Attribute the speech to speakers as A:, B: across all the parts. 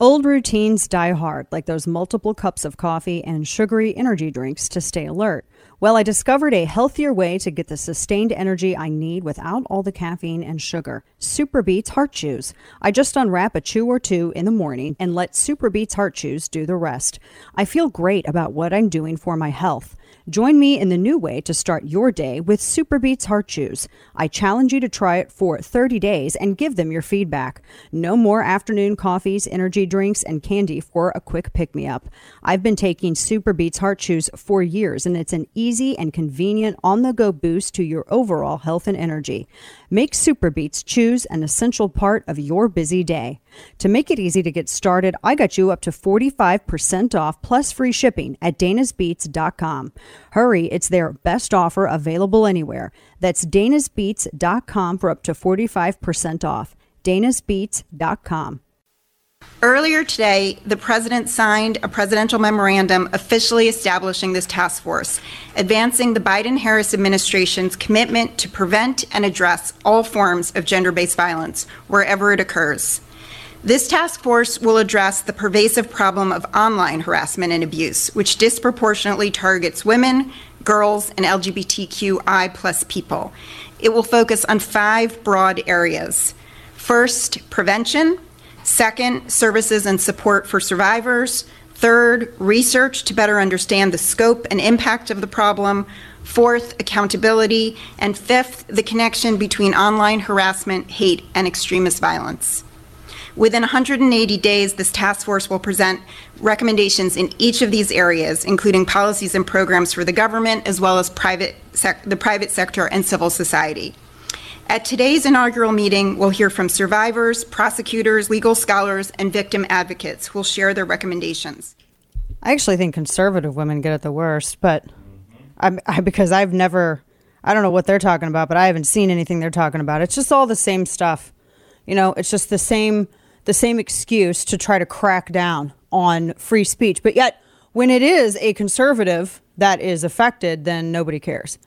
A: Old routines die hard, like those multiple cups of coffee and sugary energy drinks to stay alert. Well, I discovered a healthier way to get the sustained energy I need without all the caffeine and sugar. Superbeets Heart Chews. I just unwrap a chew or two in the morning and let Superbeets Heart Chews do the rest. I feel great about what I'm doing for my health. Join me in the new way to start your day with Superbeets Heart Chews. I challenge you to try it for 30 days and give them your feedback. No more afternoon coffees, energy drinks, and candy for a quick pick me up. I've been taking Superbeets Heart Chews for years, and it's an easy and convenient on the go boost to your overall health and energy. Make Superbeets Chews an essential part of your busy day. To make it easy to get started, I got you up to 45% off plus free shipping at danasbeats.com. Hurry, it's their best offer available anywhere. That's danasbeats.com for up to 45% off. danasbeats.com.
B: Earlier today, the President signed a presidential memorandum officially establishing this task force, advancing the Biden Harris administration's commitment to prevent and address all forms of gender based violence wherever it occurs. This task force will address the pervasive problem of online harassment and abuse, which disproportionately targets women, girls, and LGBTQI plus people. It will focus on five broad areas. First, prevention. Second, services and support for survivors. Third, research to better understand the scope and impact of the problem. Fourth, accountability. And fifth, the connection between online harassment, hate, and extremist violence. Within 180 days, this task force will present recommendations in each of these areas, including policies and programs for the government, as well as private the private sector and civil society. At today's inaugural meeting, we'll hear from survivors, prosecutors, legal scholars, and victim advocates who will share their recommendations.
A: I actually think conservative women get it the worst, but I, I, because I've never, I don't know what they're talking about, but I haven't seen anything they're talking about. It's just all the same stuff. You know, it's just the same the same excuse to try to crack down on free speech. But yet, when it is a conservative that is affected, then nobody cares.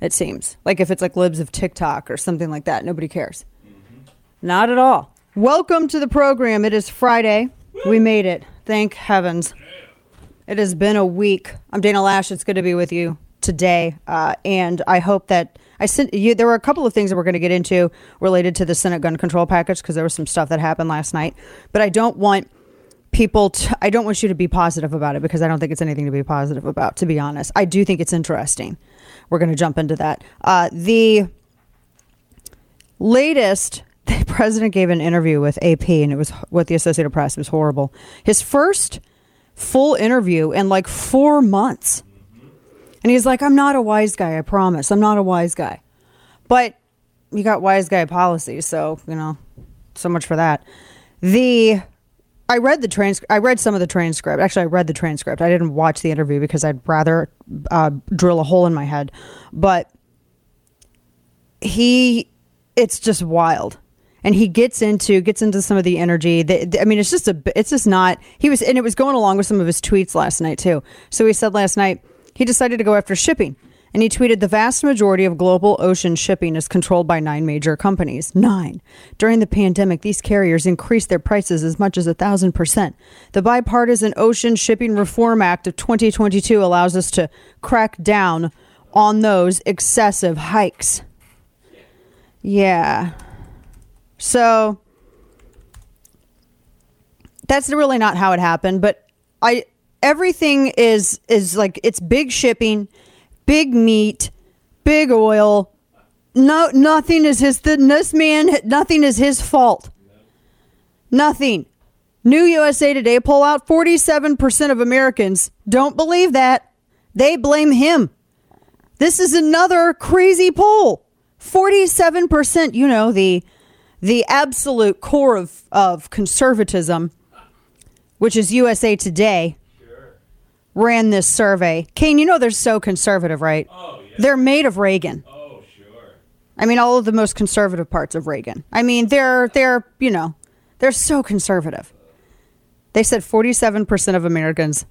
A: It seems like if it's like libs of TikTok or something like that, nobody cares. Mm-hmm. Not at all. Welcome to the program. It is Friday. We made it. Thank heavens. It has been a week. I'm Dana Loesch. It's good to be with you today, uh, and I hope that I sent you. There were a couple of things that we're going to get into related to the Senate gun control package because there was some stuff that happened last night. But I don't want people. To, I don't want you to be positive about it because I don't think it's anything to be positive about. To be honest, I do think it's interesting. We're going to jump into that. Uh, the latest. The president gave an interview with AP, and it was with the Associated Press. It was horrible. His first full interview in like four months. And he's like, I'm not a wise guy, I promise. I'm not a wise guy. But you got wise guy policy, so, you know, so much for that. The I read the transcript. I read some of the transcript. Actually, I read the transcript. I didn't watch the interview because I'd rather uh, drill a hole in my head. But he, it's just wild, and he gets into gets into some of the energy. That, I mean, it's just a. It's just not. He was, and it was going along with some of his tweets last night too. So he said last night he decided to go after shipping. And he tweeted the vast majority of global ocean shipping is controlled by nine major companies. Nine. During the pandemic, these carriers increased their prices as much as a thousand percent. The bipartisan Ocean Shipping Reform Act of 2022 allows us to crack down on those excessive hikes. Yeah. So that's really not how it happened, but I everything is is like it's big shipping, big meat, big oil. No, nothing is his. This man, nothing is his fault. Nothing. New USA Today poll out 47% of Americans don't believe that. They blame him. This is another crazy poll. 47%, you know, the the absolute core of, of conservatism, which is USA Today, ran this survey. Kane, you know they're so conservative, right? Oh, yeah. They're made of Reagan.
C: Oh, sure.
A: I mean, all of the most conservative parts of Reagan. I mean, they're they're you know, they're so conservative. They said 47% of Americans.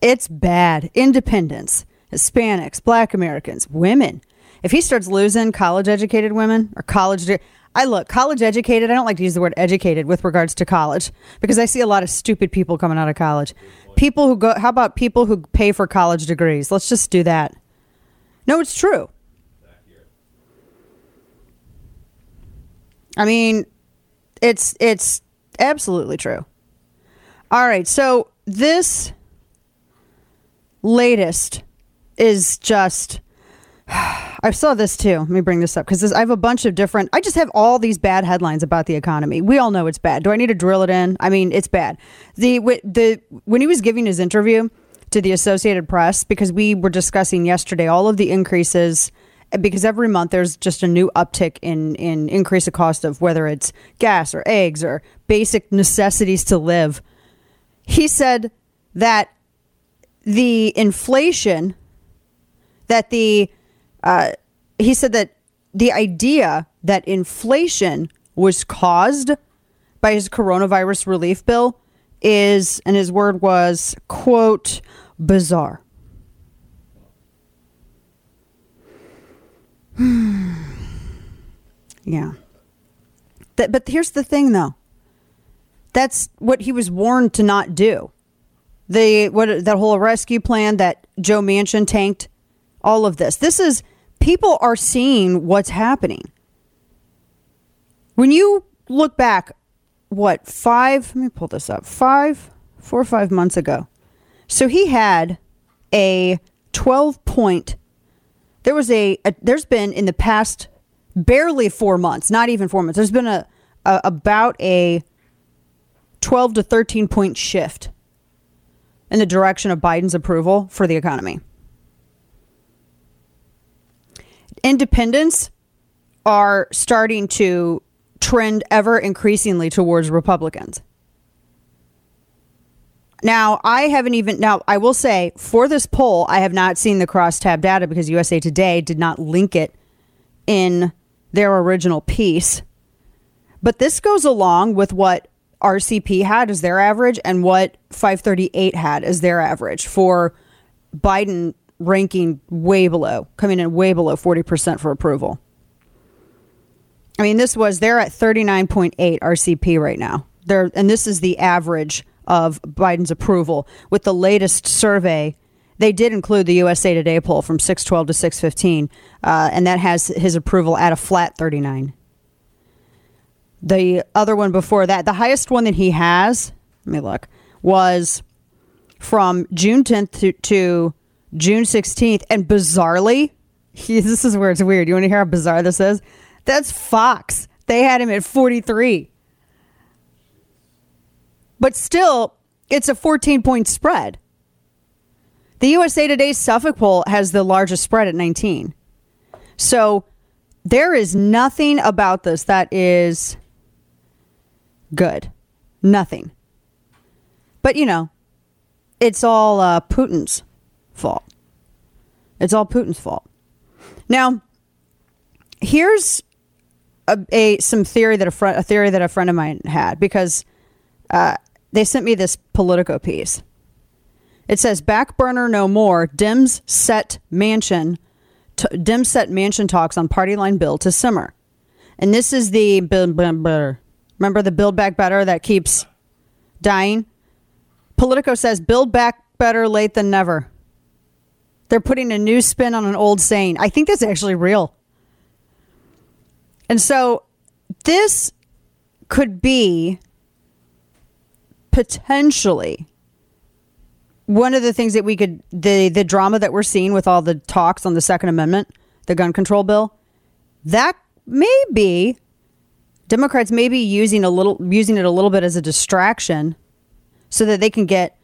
A: It's bad. Independents, Hispanics, Black Americans, women. If he starts losing college-educated women or college, I look college educated. I don't like to use the word educated with regards to college because I see a lot of stupid people coming out of college. People who go, how about people who pay for college degrees? Let's just do that. No, it's true. I mean, it's it's absolutely true. All right, so this latest is just I saw this too. Let me bring this up because I have a bunch of different. I just have all these bad headlines about the economy. We all know it's bad. Do I need to drill it in? I mean, it's bad. The the when he was giving his interview to the Associated Press, because we were discussing yesterday all of the increases. Because every month there's just a new uptick in in increase of cost of whether it's gas or eggs or basic necessities to live. He said that the inflation that the uh, he said that the idea that inflation was caused by his coronavirus relief bill is, and his word was, quote, bizarre. yeah. That, but here's the thing, though. That's what he was warned to not do. The what that whole rescue plan that Joe Manchin tanked, all of this. This is people are seeing what's happening. When you look back, what, five, let me pull this up, five, four or five months ago. So he had a 12 point, there was a, a there's been in the past barely four months, not even four months, there's been a, a about a 12 to 13 point shift in the direction of Biden's approval for the economy. Independents are starting to trend ever increasingly towards Republicans. Now, I haven't even, now, I will say for this poll, I have not seen the crosstab data because USA Today did not link it in their original piece. But this goes along with what RCP had as their average and what 538 had as their average for Biden ranking way below, coming in way below 40% for approval. I mean, this was, they're at 39.8 RCP right now. They're, and this is the average of Biden's approval. With the latest survey, they did include the USA Today poll from 612 to 615, uh, and that has his approval at a flat 39. The other one before that, the highest one that he has, let me look, was from June 10th to, to June 16th. And bizarrely, he, this is where it's weird. You want to hear how bizarre this is? That's Fox. They had him at 43. But still, it's a 14 point spread. The USA Today Suffolk poll has the largest spread at 19. So there is nothing about this that is good. Nothing. But, you know, it's all uh, Putin's fault. It's all Putin's fault. Now, here's a, a some theory that a friend a theory that a friend of mine had because uh, they sent me this Politico piece. It says back burner no more. Dems set Manchin. T- Dems set Manchin talks on party line bill to simmer, and this is the build better. Remember the build back better that keeps dying. Politico says build back better late than never. They're putting a new spin on an old saying. I think that's actually real. And so this could be potentially one of the things that we could the the drama that we're seeing with all the talks on the second amendment the gun control bill that may be democrats may be using a little using it a little bit as a distraction so that they can get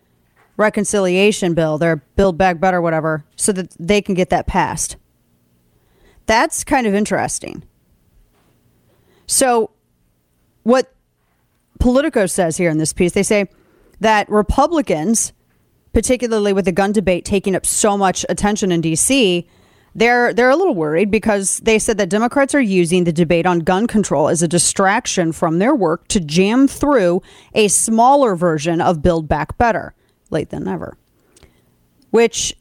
A: reconciliation bill, their Build Back Better, whatever, so that they can get that passed. That's kind of interesting. So, what Politico says here in this piece, they say that Republicans, particularly with the gun debate taking up so much attention in D.C., they're they're a little worried because they said that Democrats are using the debate on gun control as a distraction from their work to jam through a smaller version of Build Back Better late than never. Which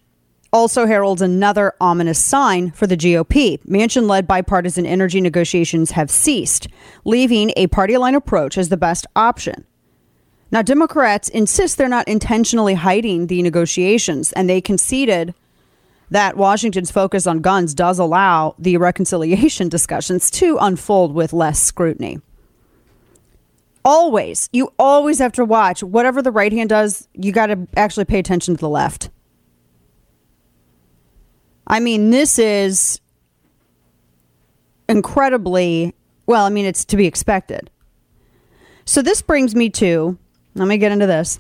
A: also heralds another ominous sign for the GOP. Manchin led bipartisan energy negotiations have ceased, leaving a party line approach as the best option. Now, Democrats insist they're not intentionally hiding the negotiations, and they conceded that Washington's focus on guns does allow the reconciliation discussions to unfold with less scrutiny. Always, you always have to watch whatever the right hand does, you got to actually pay attention to the left. I mean, this is incredibly well, I mean, it's to be expected. So this brings me to let me get into this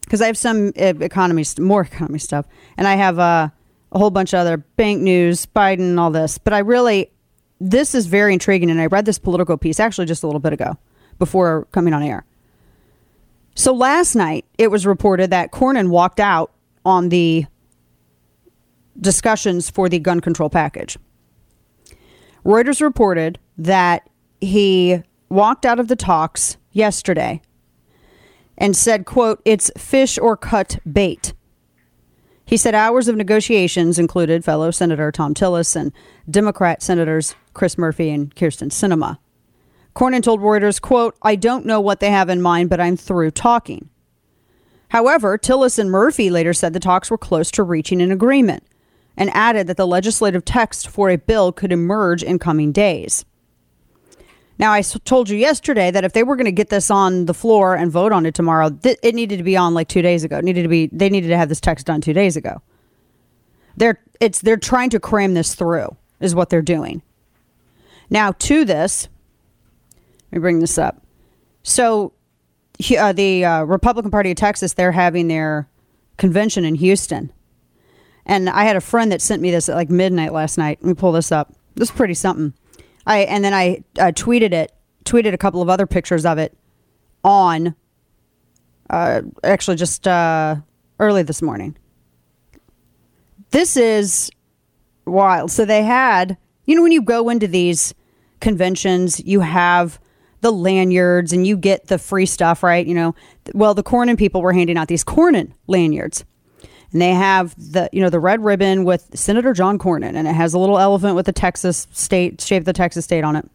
A: because I have some economy, more economy stuff, and I have uh, a whole bunch of other bank news, Biden, all this. But I really, this is very intriguing, and I read this Politico piece actually just a little bit ago before coming on air. So last night, it was reported that Cornyn walked out on the discussions for the gun control package. Reuters reported that he walked out of the talks yesterday and said, quote, it's fish or cut bait. He said hours of negotiations included fellow Senator Thom Tillis and Democrat Senators Chris Murphy and Kyrsten Sinema. Cornyn told Reuters, quote, I don't know what they have in mind, but I'm through talking. However, Tillis and Murphy later said the talks were close to reaching an agreement and added that the legislative text for a bill could emerge in coming days. Now, I told you yesterday that if they were going to get this on the floor and vote on it tomorrow, th- it needed to be on like two days ago. It needed to be. They needed to have this text done two days ago. They're it's they're trying to cram this through is what they're doing. Now, to this, let me bring this up. So, uh, the uh, Republican Party of Texas, they're having their convention in Houston and I had a friend that sent me this at like midnight last night. Let me pull this up. This is pretty something. I and then I uh, tweeted it, tweeted a couple of other pictures of it on uh, actually just uh, early this morning. This is wild. So they had, you know, when you go into these conventions, you have the lanyards and you get the free stuff, right? You know, well, the Cornyn people were handing out these Cornyn lanyards and they have the you know the red ribbon with Senator John Cornyn, and it has a little elephant with the Texas state shape of the Texas state on it.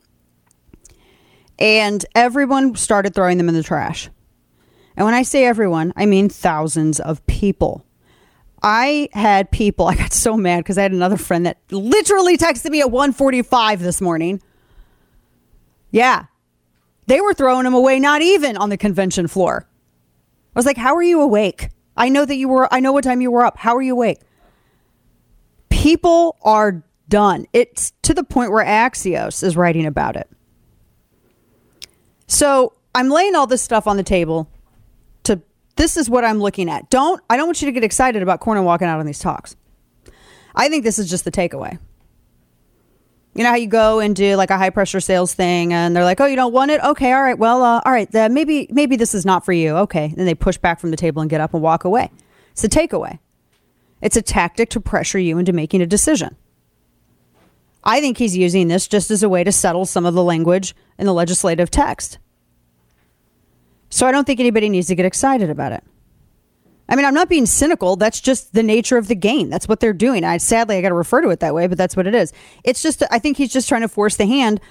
A: And everyone started throwing them in the trash. And when I say everyone, I mean thousands of people. I had people, I got so mad because I had another friend that literally texted me at 145 this morning. Yeah. They were throwing them away, not even on the convention floor. I was like, how are you awake? I know that you were, I know what time you were up. How are you awake? People are done. It's to the point where Axios is writing about it. So I'm laying all this stuff on the table to, this is what I'm looking at. Don't, I don't want you to get excited about Cornyn walking out on these talks. I think this is just the takeaway. You know how you go and do like a high pressure sales thing, and they're like, "Oh, you don't want it? Okay, all right. Well, uh, all right. Uh, maybe maybe this is not for you. Okay." Then they push back from the table and get up and walk away. It's a takeaway. It's a tactic to pressure you into making a decision. I think he's using this just as a way to settle some of the language in the legislative text. So I don't think anybody needs to get excited about it. I mean, I'm not being cynical. That's just the nature of the game. That's what they're doing. I sadly I got to refer to it that way, but that's what it is. It's just I think he's just trying to force the hand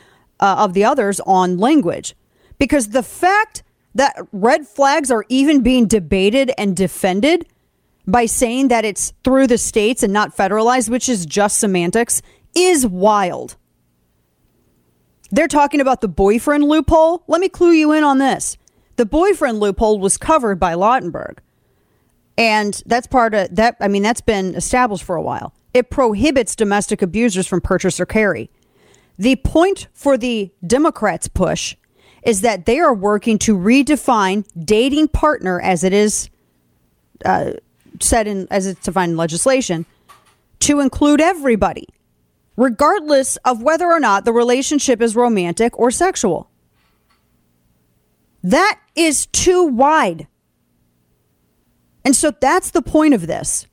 A: uh, of the others on language because the fact that red flags are even being debated and defended by saying that it's through the states and not federalized, which is just semantics, is wild. They're talking about the boyfriend loophole. Let me clue you in on this. The boyfriend loophole was covered by Lautenberg. And that's part of that. I mean, that's been established for a while. It prohibits domestic abusers from purchase or carry. The point for the Democrats' push is that they are working to redefine dating partner as it is uh, said in as it's defined in legislation to include everybody, regardless of whether or not the relationship is romantic or sexual. That is too wide. And so that's the point of this.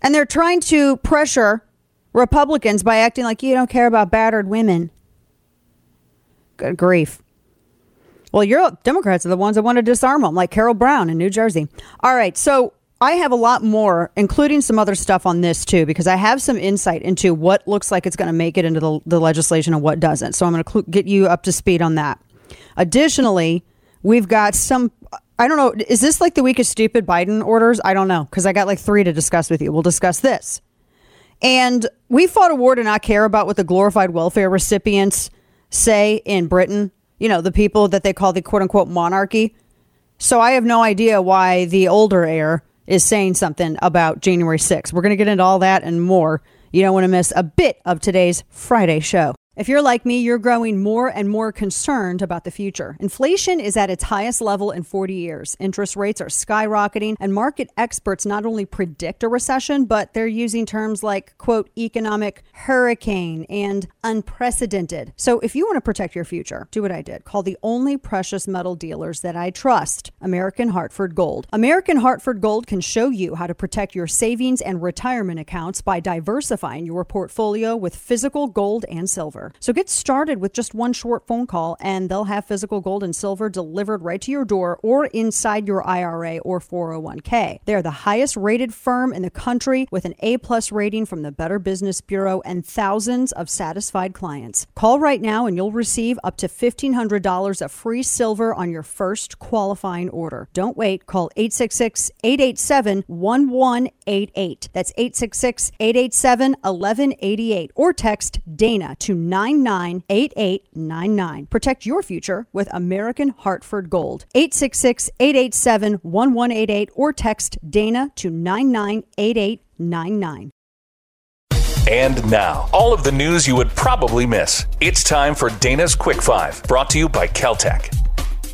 A: And they're trying to pressure Republicans by acting like you don't care about battered women. Good grief. Well, you're Democrats are the ones that want to disarm them, like Carol Bowne in New Jersey. All right, so I have a lot more, including some other stuff on this too, because I have some insight into what looks like it's going to make it into the, the legislation and what doesn't. So I'm going to cl- get you up to speed on that. Additionally, we've got some. I don't know. Is this like the week of stupid Biden orders? I don't know because I got like three to discuss with you. We'll discuss this. And we fought a war to not care about what the glorified welfare recipients say in Britain. You know, the people that they call the quote unquote monarchy. So I have no idea why the older heir is saying something about January 6th. We're going to get into all that and more. You don't want to miss a bit of today's Friday show. If you're like me, you're growing more and more concerned about the future. Inflation is at its highest level in 40 years. Interest rates are skyrocketing, and market experts not only predict a recession, but they're using terms like, quote, economic hurricane and unprecedented. So if you want to protect your future, do what I did. Call the only precious metal dealers that I trust American Hartford Gold. American Hartford Gold can show you how to protect your savings and retirement accounts by diversifying your portfolio with physical gold and silver. So get started with just one short phone call and they'll have physical gold and silver delivered right to your door or inside your IRA or 401k. They are the highest rated firm in the country with an A plus rating from the Better Business Bureau and thousands of satisfied clients. Call right now and you'll receive up to $1,500 of free silver on your first qualifying order. Don't wait. Call 866 887 1188. That's 866 887 1188 or text Dana to 998899. Protect your future with American Hartford Gold. 866 887 1188 or text Dana to 998899.
C: And now, all of the news you would probably miss. It's time for Dana's Quick Five, brought to you by KelTec.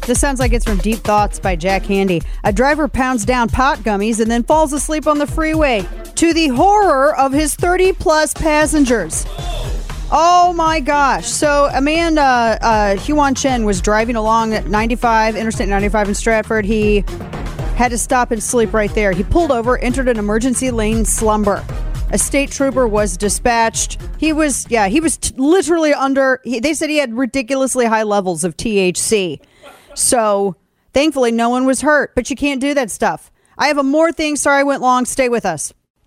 A: This sounds like it's from Deep Thoughts by Jack Handey. A driver pounds down pot gummies and then falls asleep on the freeway to the horror of his 30 plus passengers. Oh my gosh. So Amanda uh, Huan Chen was driving along at 95, Interstate 95 in Stratford. He had to stop and sleep right there. He pulled over, entered an emergency lane slumber. A state trooper was dispatched. He was, yeah, he was t- literally under, he, they said he had ridiculously high levels of THC. So thankfully, no one was hurt, but you can't do that stuff. I have a more thing. Sorry I went long. Stay with us.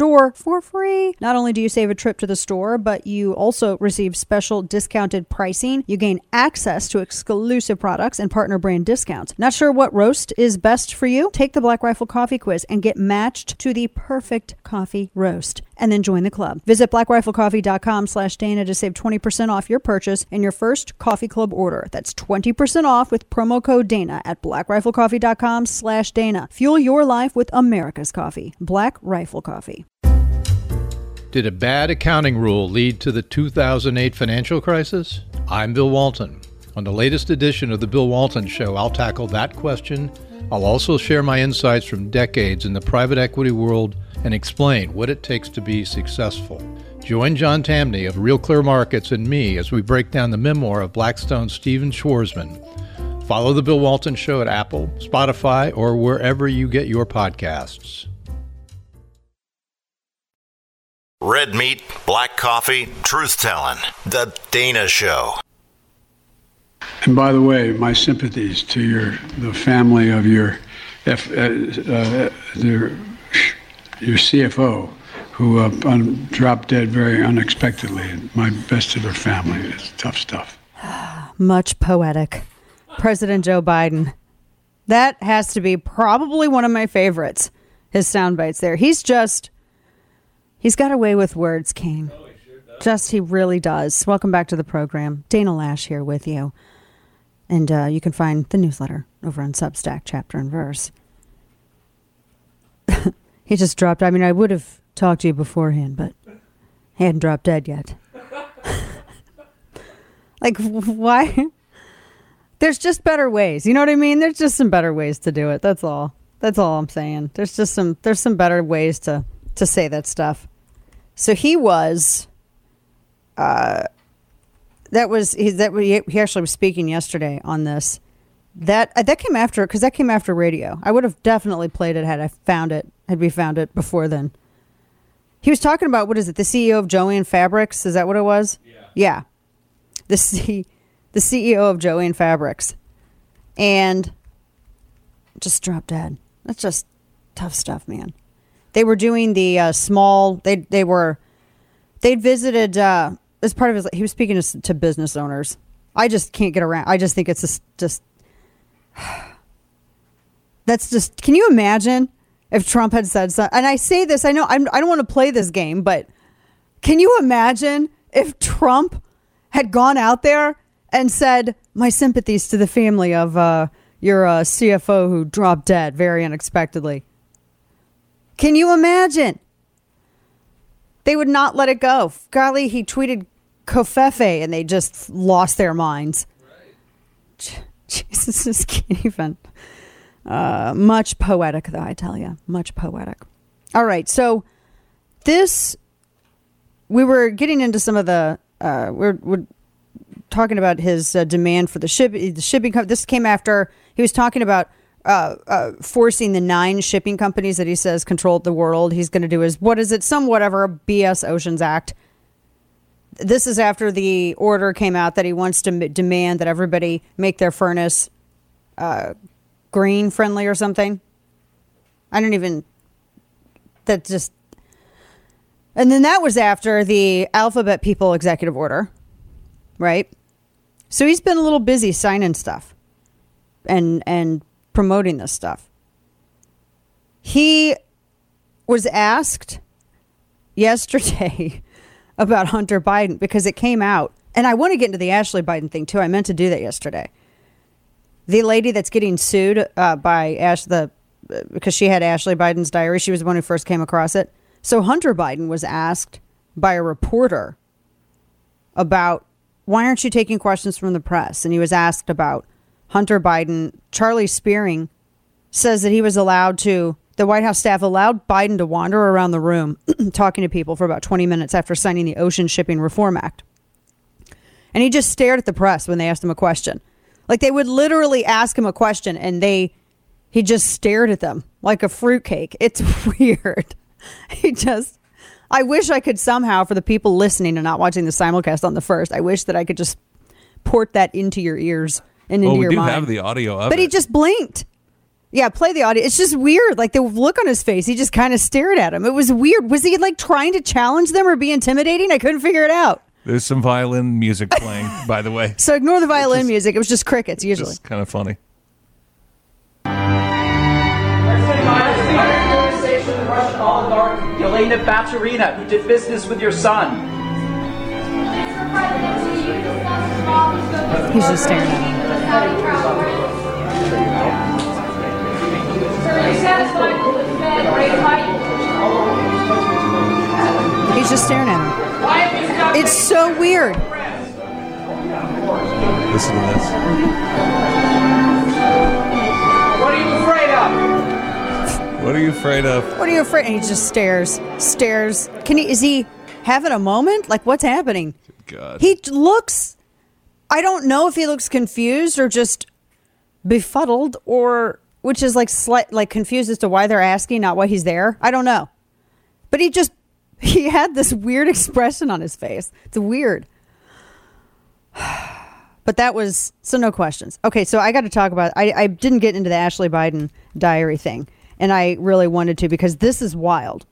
A: door for free. Not only do you save a trip to the store, but you also receive special discounted pricing. You gain access to exclusive products and partner brand discounts. Not sure what roast is best for you? Take the Black Rifle Coffee Quiz and get matched to the perfect coffee roast and then join the club. Visit blackriflecoffee.com slash Dana to save 20% off your purchase and your first coffee club order. That's 20% off with promo code Dana at blackriflecoffee.com slash Dana. Fuel your life with America's coffee. Black Rifle Coffee.
D: Did a bad accounting rule lead to the 2008 financial crisis? I'm Bill Walton. On the latest edition of The Bill Walton Show, I'll tackle that question. I'll also share my insights from decades in the private equity world and explain what it takes to be successful. Join John Tamny of Real Clear Markets and me as we break down the memoir of Blackstone's Stephen Schwarzman. Follow The Bill Walton Show at Apple, Spotify, or wherever you get your podcasts.
E: Red meat, black coffee, truth telling. The Dana Show.
F: And by the way, my sympathies to your the family of your F, uh, uh, your, your CFO who uh, un, dropped dead very unexpectedly. My best to their family. It's tough stuff.
A: Much poetic. President Joe Biden. That has to be probably one of my favorites. His sound bites there. He's just He's got away with words, Kane. Oh, he sure Just he really does. Welcome back to the program. Dana Loesch here with you. And uh, you can find the newsletter over on Substack, chapter and verse. he just dropped. I mean, I would have talked to you beforehand, but he hadn't dropped dead yet. like, why? There's just better ways. You know what I mean? There's just some better ways to do it. That's all. That's all I'm saying. There's just some there's some better ways to to say that stuff. So he was uh that was he that he he actually was speaking yesterday on this. That uh, that came after cuz that came after radio. I would have definitely played it had I found it had we found it before then. He was talking about what is it? The CEO of Joann Fabrics, is that what it was? Yeah. Yeah. The C, the CEO of Joann Fabrics. And just dropped dead. That's just tough stuff, man. They were doing the uh, small. They they were they'd visited uh, as part of his. He was speaking to, to business owners. I just can't get around. I just think it's just just. That's just. Can you imagine if Trump had said something? And I say this. I know I'm, I don't want to play this game, but can you imagine if Trump had gone out there and said, "My sympathies to the family of." Uh, your uh, CFO who dropped dead very unexpectedly. Can you imagine? They would not let it go. Golly, he tweeted covfefe and they just lost their minds. Right. Jesus, this can't even. Uh, much poetic, though, I tell you. Much poetic. All right, so this, we were getting into some of the, uh, we're, we're talking about his uh, demand for the, ship, the shipping. This came after he was talking about uh, uh, forcing the nine shipping companies that he says control the world. He's going to do his what is it? Some whatever BS Oceans Act. This is after the order came out that he wants to m- demand that everybody make their furnace uh, green friendly or something. I don't even. That just. And then that was after the Alphabet People executive order, right? So he's been a little busy signing stuff and and promoting this stuff. He was asked yesterday about Hunter Biden because it came out, and I want to get into the Ashley Biden thing too. I meant to do that yesterday. The lady that's getting sued uh, by Ash the because she had Ashley Biden's diary. She was the one who first came across it. So Hunter Biden was asked by a reporter about why aren't you taking questions from the press, and he was asked about Hunter Biden, Charlie Spiering says that he was allowed to, the White House staff allowed Biden to wander around the room talking to people for about 20 minutes after signing the Ocean Shipping Reform Act. And he just stared at the press when they asked him a question. Like they would literally ask him a question and they, he just stared at them like a fruitcake. It's weird. He just, I wish I could somehow, for the people listening and not watching the simulcast on the first, I wish that I could just port that into your ears and into
G: well, we
A: your
G: do
A: mind.
G: have the audio of
A: but
G: it.
A: he just blinked. Yeah, play the audio. It's just weird. Like the look on his face, he just kind of stared at him. It was weird. Was he like trying to challenge them or be intimidating? I couldn't figure it out.
G: There's some violin music playing, by the way.
A: So ignore the violin music. It was just crickets usually.
G: Just kind of funny.
H: Conversation with Russian oligarch Yelena Baturina, who did business with your son.
A: He's just staring at him. He's just staring at him. It's so weird.
G: Listen to this.
H: What are you afraid of?
G: What are you afraid of?
A: What are you afraid? And he just stares, stares. Can he? Is he having a moment? Like what's happening?
G: God.
A: He looks. I don't know if he looks confused or just befuddled, or which is like slight, like confused as to why they're asking, not why he's there. I don't know, but he just he had this weird expression on his face. It's weird. But that was so no questions. Okay, so I got to talk about. I, I didn't get into the Ashley Biden diary thing, and I really wanted to because this is wild.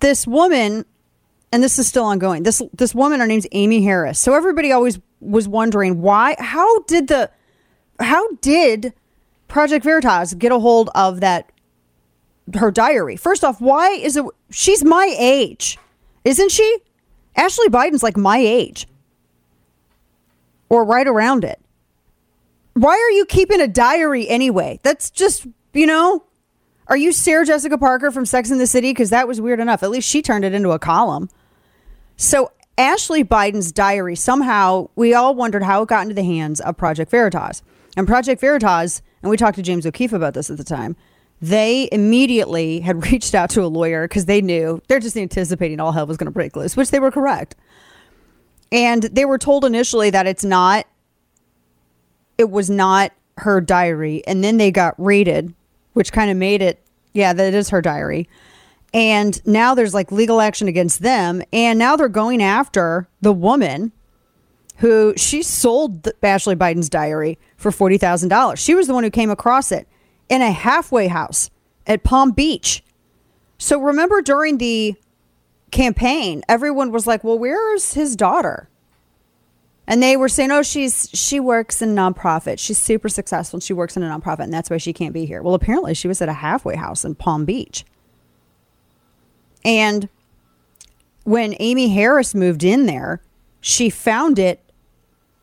A: This woman, and this is still ongoing. This this woman, her name's Amy Harris. So everybody always was wondering why. How did the, how did Project Veritas get a hold of that her diary? First off, why is it? She's my age, isn't she? Ashley Biden's like my age or right around it. Why are you keeping a diary anyway? That's just, you know, are you Sarah Jessica Parker from Sex and the City? Because that was weird enough. At least she turned it into a column. So, Ashley Biden's diary, somehow, we all wondered how it got into the hands of Project Veritas. And Project Veritas and we talked to James O'Keefe about this at the time. They immediately had reached out to a lawyer because they knew they're just anticipating all hell was going to break loose, which they were correct. And they were told initially that it's not, it was not her diary. And then they got raided, which kind of made it, yeah, that it is her diary. And now there's like legal action against them. And now they're going after the woman who she sold Ashley Biden's diary for $40,000. She was the one who came across it in a halfway house at Palm Beach. So remember during the campaign, everyone was like, "Well, where's his daughter?" And they were saying, "Oh, she's she works in nonprofit. She's super successful. And she works in a nonprofit, and that's why she can't be here." Well, apparently, she was at a halfway house in Palm Beach. And when Amy Harris moved in there, she found it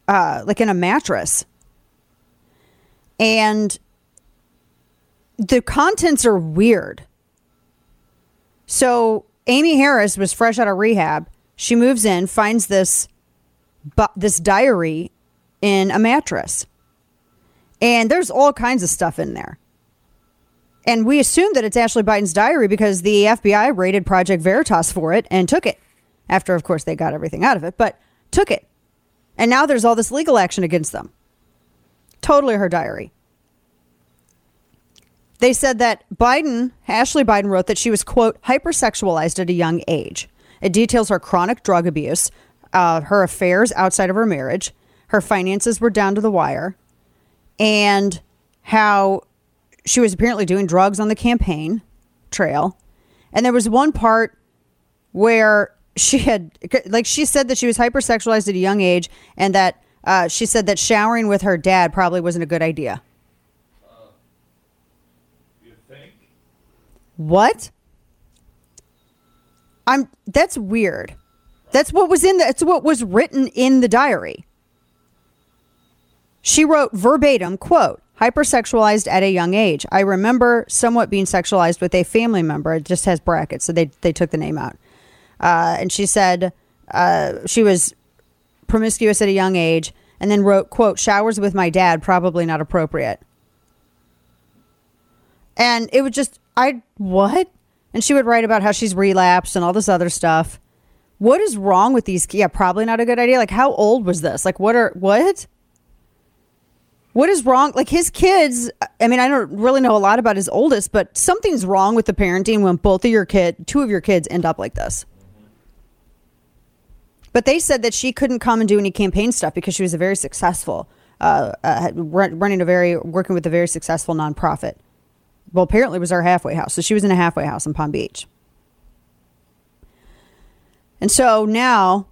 A: uh, like in a mattress, and the contents are weird. So Amy Harris was fresh out of rehab. She moves in, finds this bu- this diary in a mattress. And there's all kinds of stuff in there. And we assume that it's Ashley Biden's diary because the FBI raided Project Veritas for it and took it. After, of course, they got everything out of it, but took it. And now there's all this legal action against them. Totally her diary. They said that Biden, Ashley Biden wrote that she was, quote, hypersexualized at a young age. It details her chronic drug abuse, uh, her affairs outside of her marriage, her finances were down to the wire, and how she was apparently doing drugs on the campaign trail. And there was one part where she had, like, she said that she was hypersexualized at a young age and that uh, she said that showering with her dad probably wasn't a good idea. What? I'm that's weird. That's what was in the it's what was written in the diary. She wrote verbatim, quote, hypersexualized at a young age. I remember somewhat being sexualized with a family member. It just has brackets, so they they took the name out. Uh, and she said uh, she was promiscuous at a young age, and then wrote, quote, showers with my dad, probably not appropriate. And it was just, I, what? And she would write about how she's relapsed and all this other stuff. What is wrong with these? Yeah, probably not a good idea. Like, how old was this? Like, what are, what? What is wrong? Like, his kids, I mean, I don't really know a lot about his oldest, but something's wrong with the parenting when both of your kid, two of your kids end up like this. But they said that she couldn't come and do any campaign stuff because she was a very successful, uh, uh, running a very, working with a very successful nonprofit well, apparently it was our halfway house. So she was in a halfway house in Palm Beach. And so now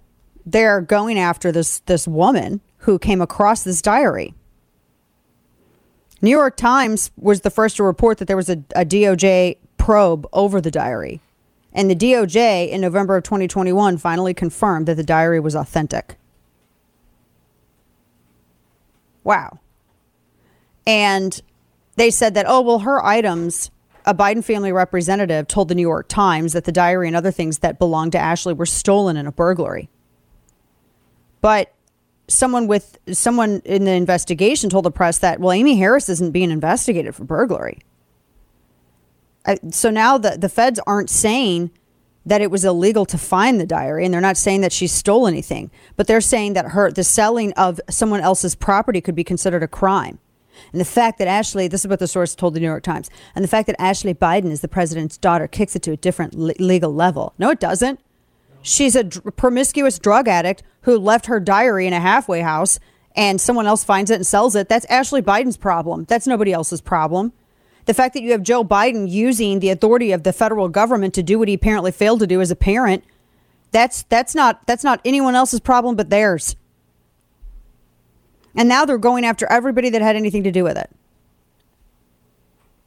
A: they're going after this this woman who came across this diary. New York Times was the first to report that there was a, a DOJ probe over the diary. And the DOJ in November of 2021 finally confirmed that the diary was authentic. Wow. And they said that, oh, well, her items, a Biden family representative told the New York Times that the diary and other things that belonged to Ashley were stolen in a burglary. But someone with someone in the investigation told the press that, well, Amy Harris isn't being investigated for burglary. I, so now the, the feds aren't saying that it was illegal to find the diary and they're not saying that she stole anything but they're saying that her the selling of someone else's property could be considered a crime and the fact that Ashley, this is what the source told the New York Times, and the fact that Ashley Biden is the president's daughter kicks it to a different le- legal level. No, it doesn't. She's a dr- promiscuous drug addict who left her diary in a halfway house and someone else finds it and sells it. That's Ashley Biden's problem. That's nobody else's problem. The fact that you have Joe Biden using the authority of the federal government to do what he apparently failed to do as a parent, that's that's not that's not anyone else's problem but theirs. And now they're going after everybody that had anything to do with it.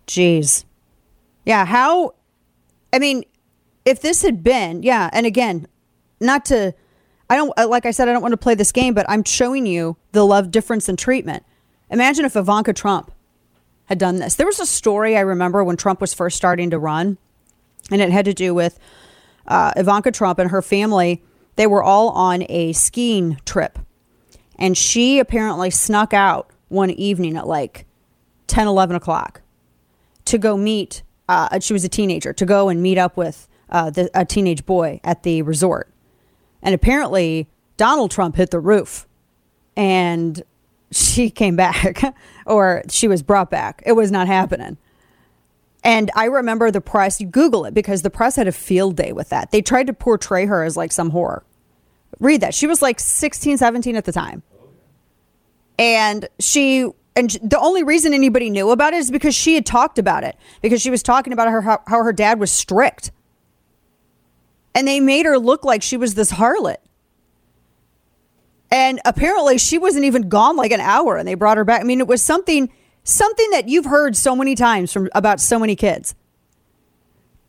A: Jeez. Yeah, how I mean, if this had been, yeah, and again, not to I don't like I said I don't want to play this game, but I'm showing you the love difference in treatment. Imagine if Ivanka Trump had done this. There was a story I remember when Trump was first starting to run, and it had to do with uh, Ivanka Trump and her family. They were all on a skiing trip and she apparently snuck out one evening at like 10, 11 o'clock to go meet, uh, she was a teenager, to go and meet up with uh, the, a teenage boy at the resort. And apparently, Donald Trump hit the roof and she came back or she was brought back. It was not happening. And I remember the press, you Google it because the press had a field day with that. They tried to portray her as like some whore. Read that. She was like 16, 17 at the time. And she, and the only reason anybody knew about it is because she had talked about it, because she was talking about her, how, how her dad was strict. And they made her look like she was this harlot. And apparently she wasn't even gone like an hour and they brought her back. I mean, it was something something that you've heard so many times from about so many kids.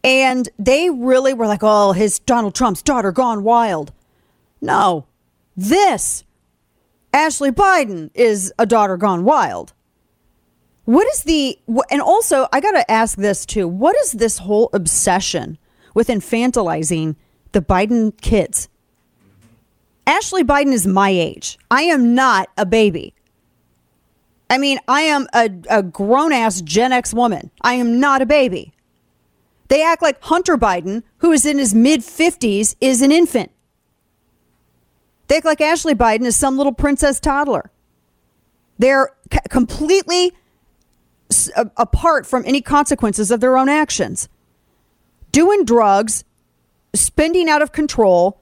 A: And they really were like, "Oh, his Donald Trump's daughter gone wild." No. This Ashley Biden is a daughter gone wild. What is the and also I got to ask this too. What is this whole obsession with infantilizing the Biden kids? Ashley Biden is my age. I am not a baby. I mean, I am a, a grown ass Gen X woman. I am not a baby. They act like Hunter Biden, who is in his mid 50s, is an infant. They act like Ashley Biden is some little princess toddler. They're c- completely s- apart from any consequences of their own actions. Doing drugs, spending out of control,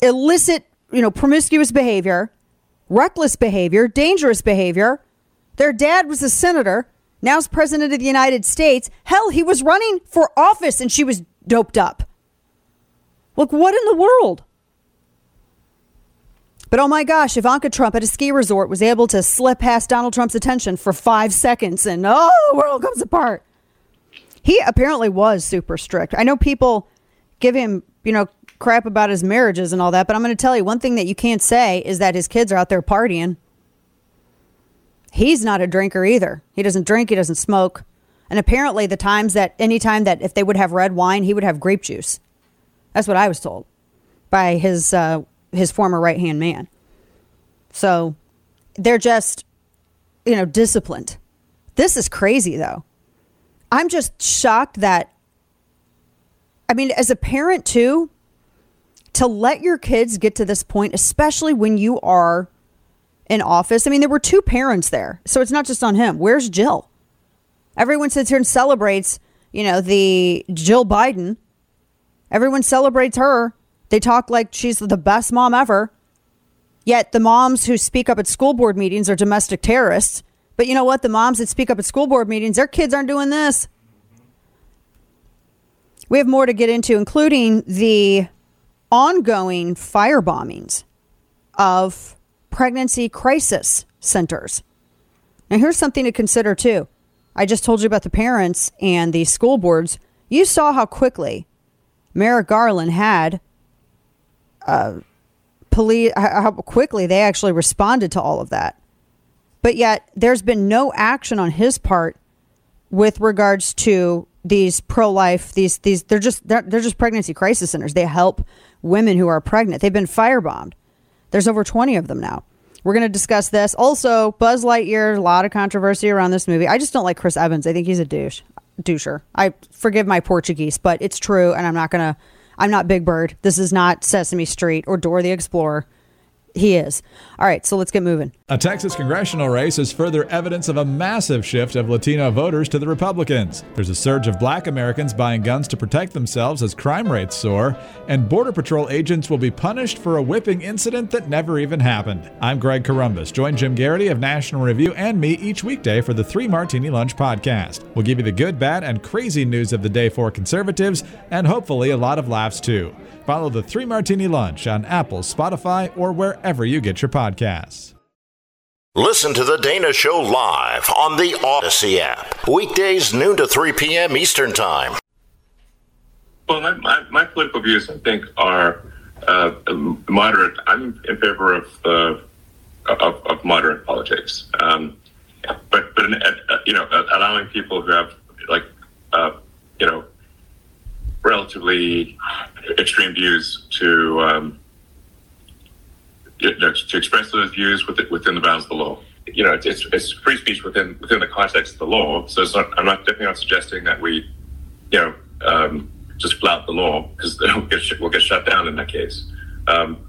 A: illicit, you know, promiscuous behavior, reckless behavior, dangerous behavior. Their dad was a senator, now's president of the United States. Hell, he was running for office and she was doped up. Look, what in the world? But oh my gosh, Ivanka Trump at a ski resort was able to slip past Donald Trump's attention for five seconds and oh, the world comes apart. He apparently was super strict. I know people give him, you know, crap about his marriages and all that, but I'm going to tell you one thing that you can't say is that his kids are out there partying. He's not a drinker either. He doesn't drink, he doesn't smoke. And apparently, the times that anytime that if they would have red wine, he would have grape juice. That's what I was told by his uh, his former right hand man. So they're just, you know, disciplined. This is crazy, though. I'm just shocked that. I mean, as a parent too, to let your kids get to this point, especially when you are in office. I mean, there were two parents there, so it's not just on him. Where's Jill? Everyone sits here and celebrates, you know, the Jill Biden. Everyone celebrates her. They talk like she's the best mom ever. Yet the moms who speak up at school board meetings are domestic terrorists. But you know what? The moms that speak up at school board meetings, their kids aren't doing this. We have more to get into, including the ongoing fire bombings of pregnancy crisis centers. Now, here's something to consider too. I just told you about the parents and the school boards. You saw how quickly Merrick Garland had uh, police, how quickly they actually responded to all of that. But yet, there's been no action on his part with regards to these pro-life these these they're just they're, they're just pregnancy crisis centers they help women who are pregnant. They've been firebombed. There's over 20 of them now. We're going to discuss this. Also, Buzz Lightyear, a lot of controversy around this movie. I just don't like Chris Evans. I think he's a douche. Doucher. I forgive my Portuguese, but it's true, and I'm not going to. I'm not Big Bird. This is not Sesame Street or Dora the Explorer. He is. All right, so let's get moving.
I: A Texas congressional race is further evidence of a massive shift of Latino voters to the Republicans. There's a surge of black Americans buying guns to protect themselves as crime rates soar, and Border Patrol agents will be punished for a whipping incident that never even happened. I'm Greg Corombos. Join Jim Geraghty of National Review and me each weekday for the Three Martini Lunch podcast. We'll give you the good, bad, and crazy news of the day for conservatives, and hopefully a lot of laughs too. Follow the Three Martini Lunch on Apple, Spotify, or wherever you get your podcasts.
E: Listen to The Dana Show live on the Odyssey app. Weekdays, noon to 3 p.m. Eastern Time.
J: Well, my, my, my political views, I think, are uh, moderate. I'm in favor of, uh, of, of, moderate politics. Um, but, but uh, you know, allowing people who have, like, uh, you know, relatively extreme views to um, you know, to express those views within the bounds of the law. you know, it's, it's free speech within within the context of the law. So not, I'm not definitely not suggesting that we, you know, um, just flout the law because we'll get, we'll get shut down in that case. Um,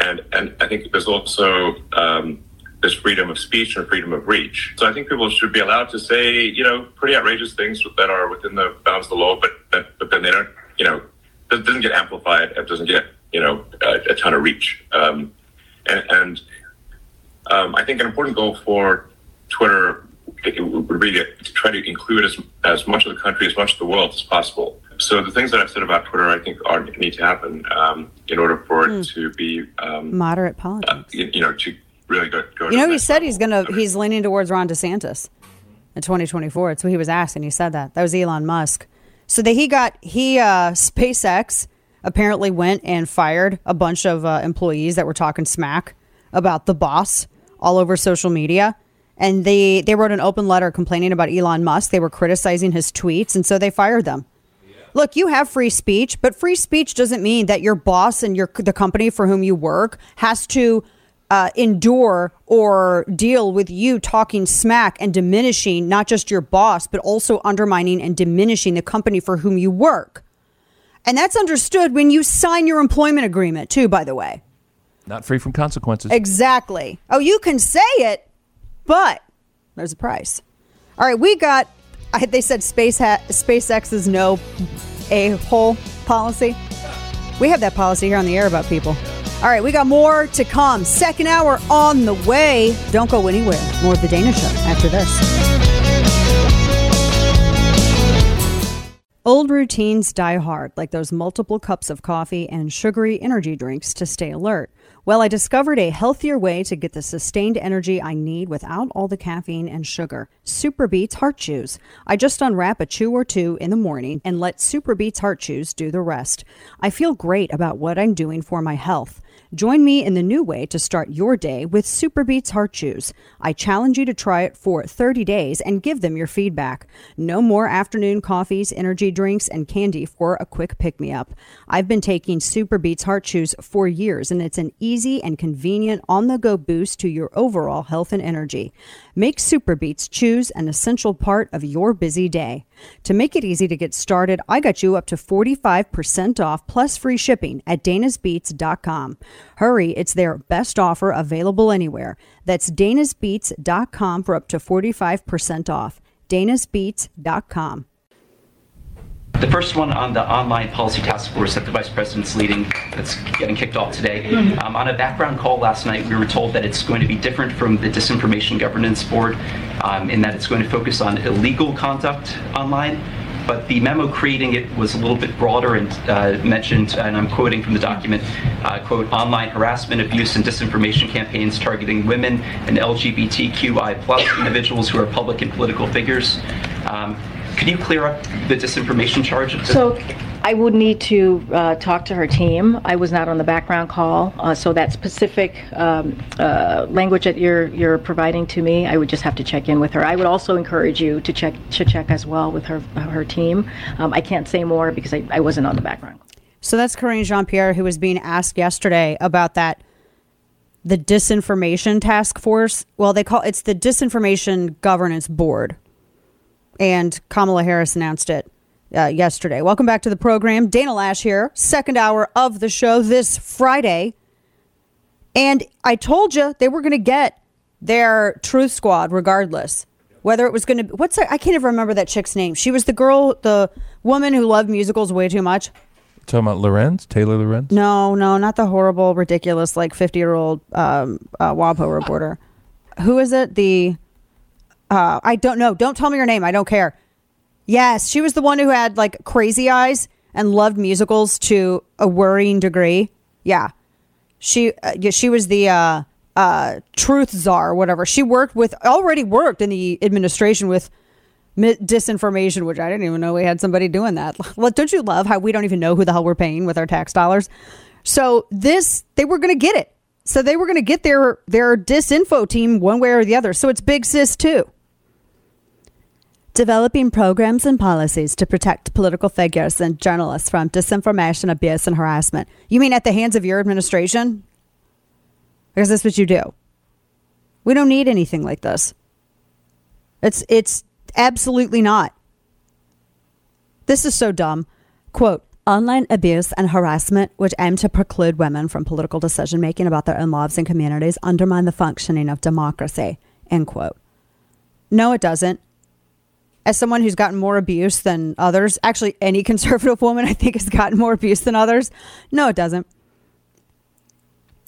J: and and I think there's also um, there's freedom of speech and freedom of reach. So I think people should be allowed to say, you know, pretty outrageous things that are within the bounds of the law, but but, but then they don't, you know, it doesn't get amplified. It doesn't get, you know, a, a ton of reach. Um, and, and um, I think an important goal for Twitter would be to try to include as, as much of the country, as much of the world as possible. So the things that I've said about Twitter, I think, are need to happen um, in order for it
A: Mm.
J: to be um,
A: Moderate politics.
J: uh, you, you know, to really go. go
A: You know, he
J: next
A: said he's gonna he's leaning towards Ron DeSantis in 2024. It's what he was asking. He said that. That was Elon Musk. So that he got he uh, SpaceX apparently went and fired a bunch of uh, employees that were talking smack about the boss all over social media. And they they wrote an open letter complaining about Elon Musk. They were criticizing his tweets, and so they fired them. Look, you have free speech, but free speech doesn't mean that your boss and your the company for whom you work has to uh, endure or deal with you talking smack and diminishing not just your boss, but also undermining and diminishing the company for whom you work. And that's understood when you sign your employment agreement, too, by the way.
G: Not free from consequences.
A: Exactly. Oh, you can say it, but there's a price. All right, we got. I, they said Space ha- SpaceX is no a hole policy. We have that policy here on the air about people. All right, we got more to come. Second hour on the way. Don't go anywhere. More of the Dana Show after this. Old routines die hard, like those multiple cups of coffee and sugary energy drinks to stay alert. Well, I discovered a healthier way to get the sustained energy I need without all the caffeine and sugar. Superbeets Heart Chews. I just unwrap a chew or two in the morning and let Superbeets Heart Chews do the rest. I feel great about what I'm doing for my health. Join me in the new way to start your day with Superbeets Heart Chews. I challenge you to try it for 30 days and give them your feedback. No more afternoon coffees, energy drinks, and candy for a quick pick me up. I've been taking Superbeets Heart Chews for years, and it's an easy and convenient on the go boost to your overall health and energy. Make Superbeets Chews an essential part of your busy day. To make it easy to get started, I got you up to 45% off plus free shipping at danasbeats.com. Hurry, it's their best offer available anywhere. That's danasbeats.com for up to 45% off. danasbeats.com.
H: The first one on the online policy task force that the vice president's leading, that's getting kicked off today. Um, on a background call last night, we were told that it's going to be different from the Disinformation Governance Board um, in that it's going to focus on illegal conduct online. But the memo creating it was a little bit broader and uh, mentioned, and I'm quoting from the document, uh, quote, online harassment, abuse, and disinformation campaigns targeting women and LGBTQI plus individuals who are public and political figures. Um, could you clear up the disinformation charge?
K: So I would need to uh, talk to her team. I was not on the background call, uh, so that specific um, uh, language that you're you're providing to me, I would just have to check in with her. I would also encourage you to check to check as well with her her team. Um, I can't say more because I, I wasn't on the background.
A: So that's Karine Jean Pierre, who was being asked yesterday about that. The disinformation task force. Well, they call it's the disinformation governance board, and Kamala Harris announced it uh, yesterday. Welcome back to the program, Dana Loesch here, second hour of the show this Friday, and I told you they were going to get their Truth Squad regardless. Whether it was going to, what's that? I can't even remember that chick's name. She was the girl, the woman who loved musicals way too much.
G: Talking about Lorenz, Taylor Lorenz.
A: No, no, not the horrible, ridiculous, like fifty-year-old um, uh, WAPO reporter. Who is it? The uh, I don't know. Don't tell me her name. I don't care. Yes, she was the one who had like crazy eyes and loved musicals to a worrying degree. Yeah, she uh, yeah, she was the uh, uh, truth czar, whatever. She worked with already worked in the administration with mi- disinformation, which I didn't even know we had somebody doing that. Well, don't you love how we don't even know who the hell we're paying with our tax dollars? So this, they were going to get it. So they were going to get their their disinfo team one way or the other. So it's big sis too. Developing programs and policies to protect political figures and journalists from disinformation, abuse, and harassment. You mean at the hands of your administration? Because that's what you do. We don't need anything like this. It's it's absolutely not. This is so dumb. Quote, online abuse and harassment which aim to preclude women from political decision making about their own lives and communities undermine the functioning of democracy. End quote. No, it doesn't. As someone who's gotten more abuse than others, actually any conservative woman I think has gotten more abuse than others. No, it doesn't.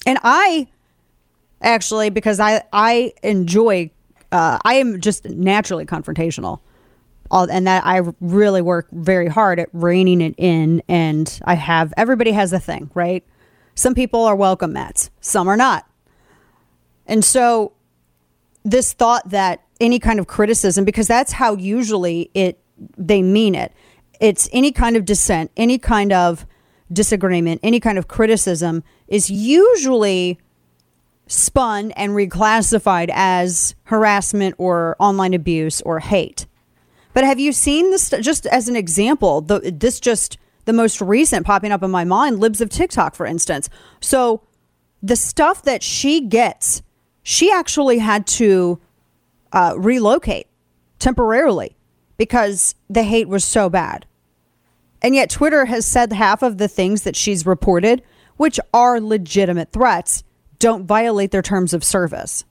A: And I actually because I I enjoy uh, I am just naturally confrontational. All, and that I really work very hard at reining it in. And I have everybody has a thing, right? Some people are welcome mats, some are not. And so, this thought that any kind of criticism, because that's how usually it they mean it. It's any kind of dissent, any kind of disagreement, any kind of criticism is usually spun and reclassified as harassment or online abuse or hate. But have you seen this just as an example? The, this just the most recent popping up in my mind, libs of TikTok, for instance. So the stuff that she gets, she actually had to uh, relocate temporarily because the hate was so bad. And yet Twitter has said half of the things that she's reported, which are legitimate threats, don't violate their terms of service.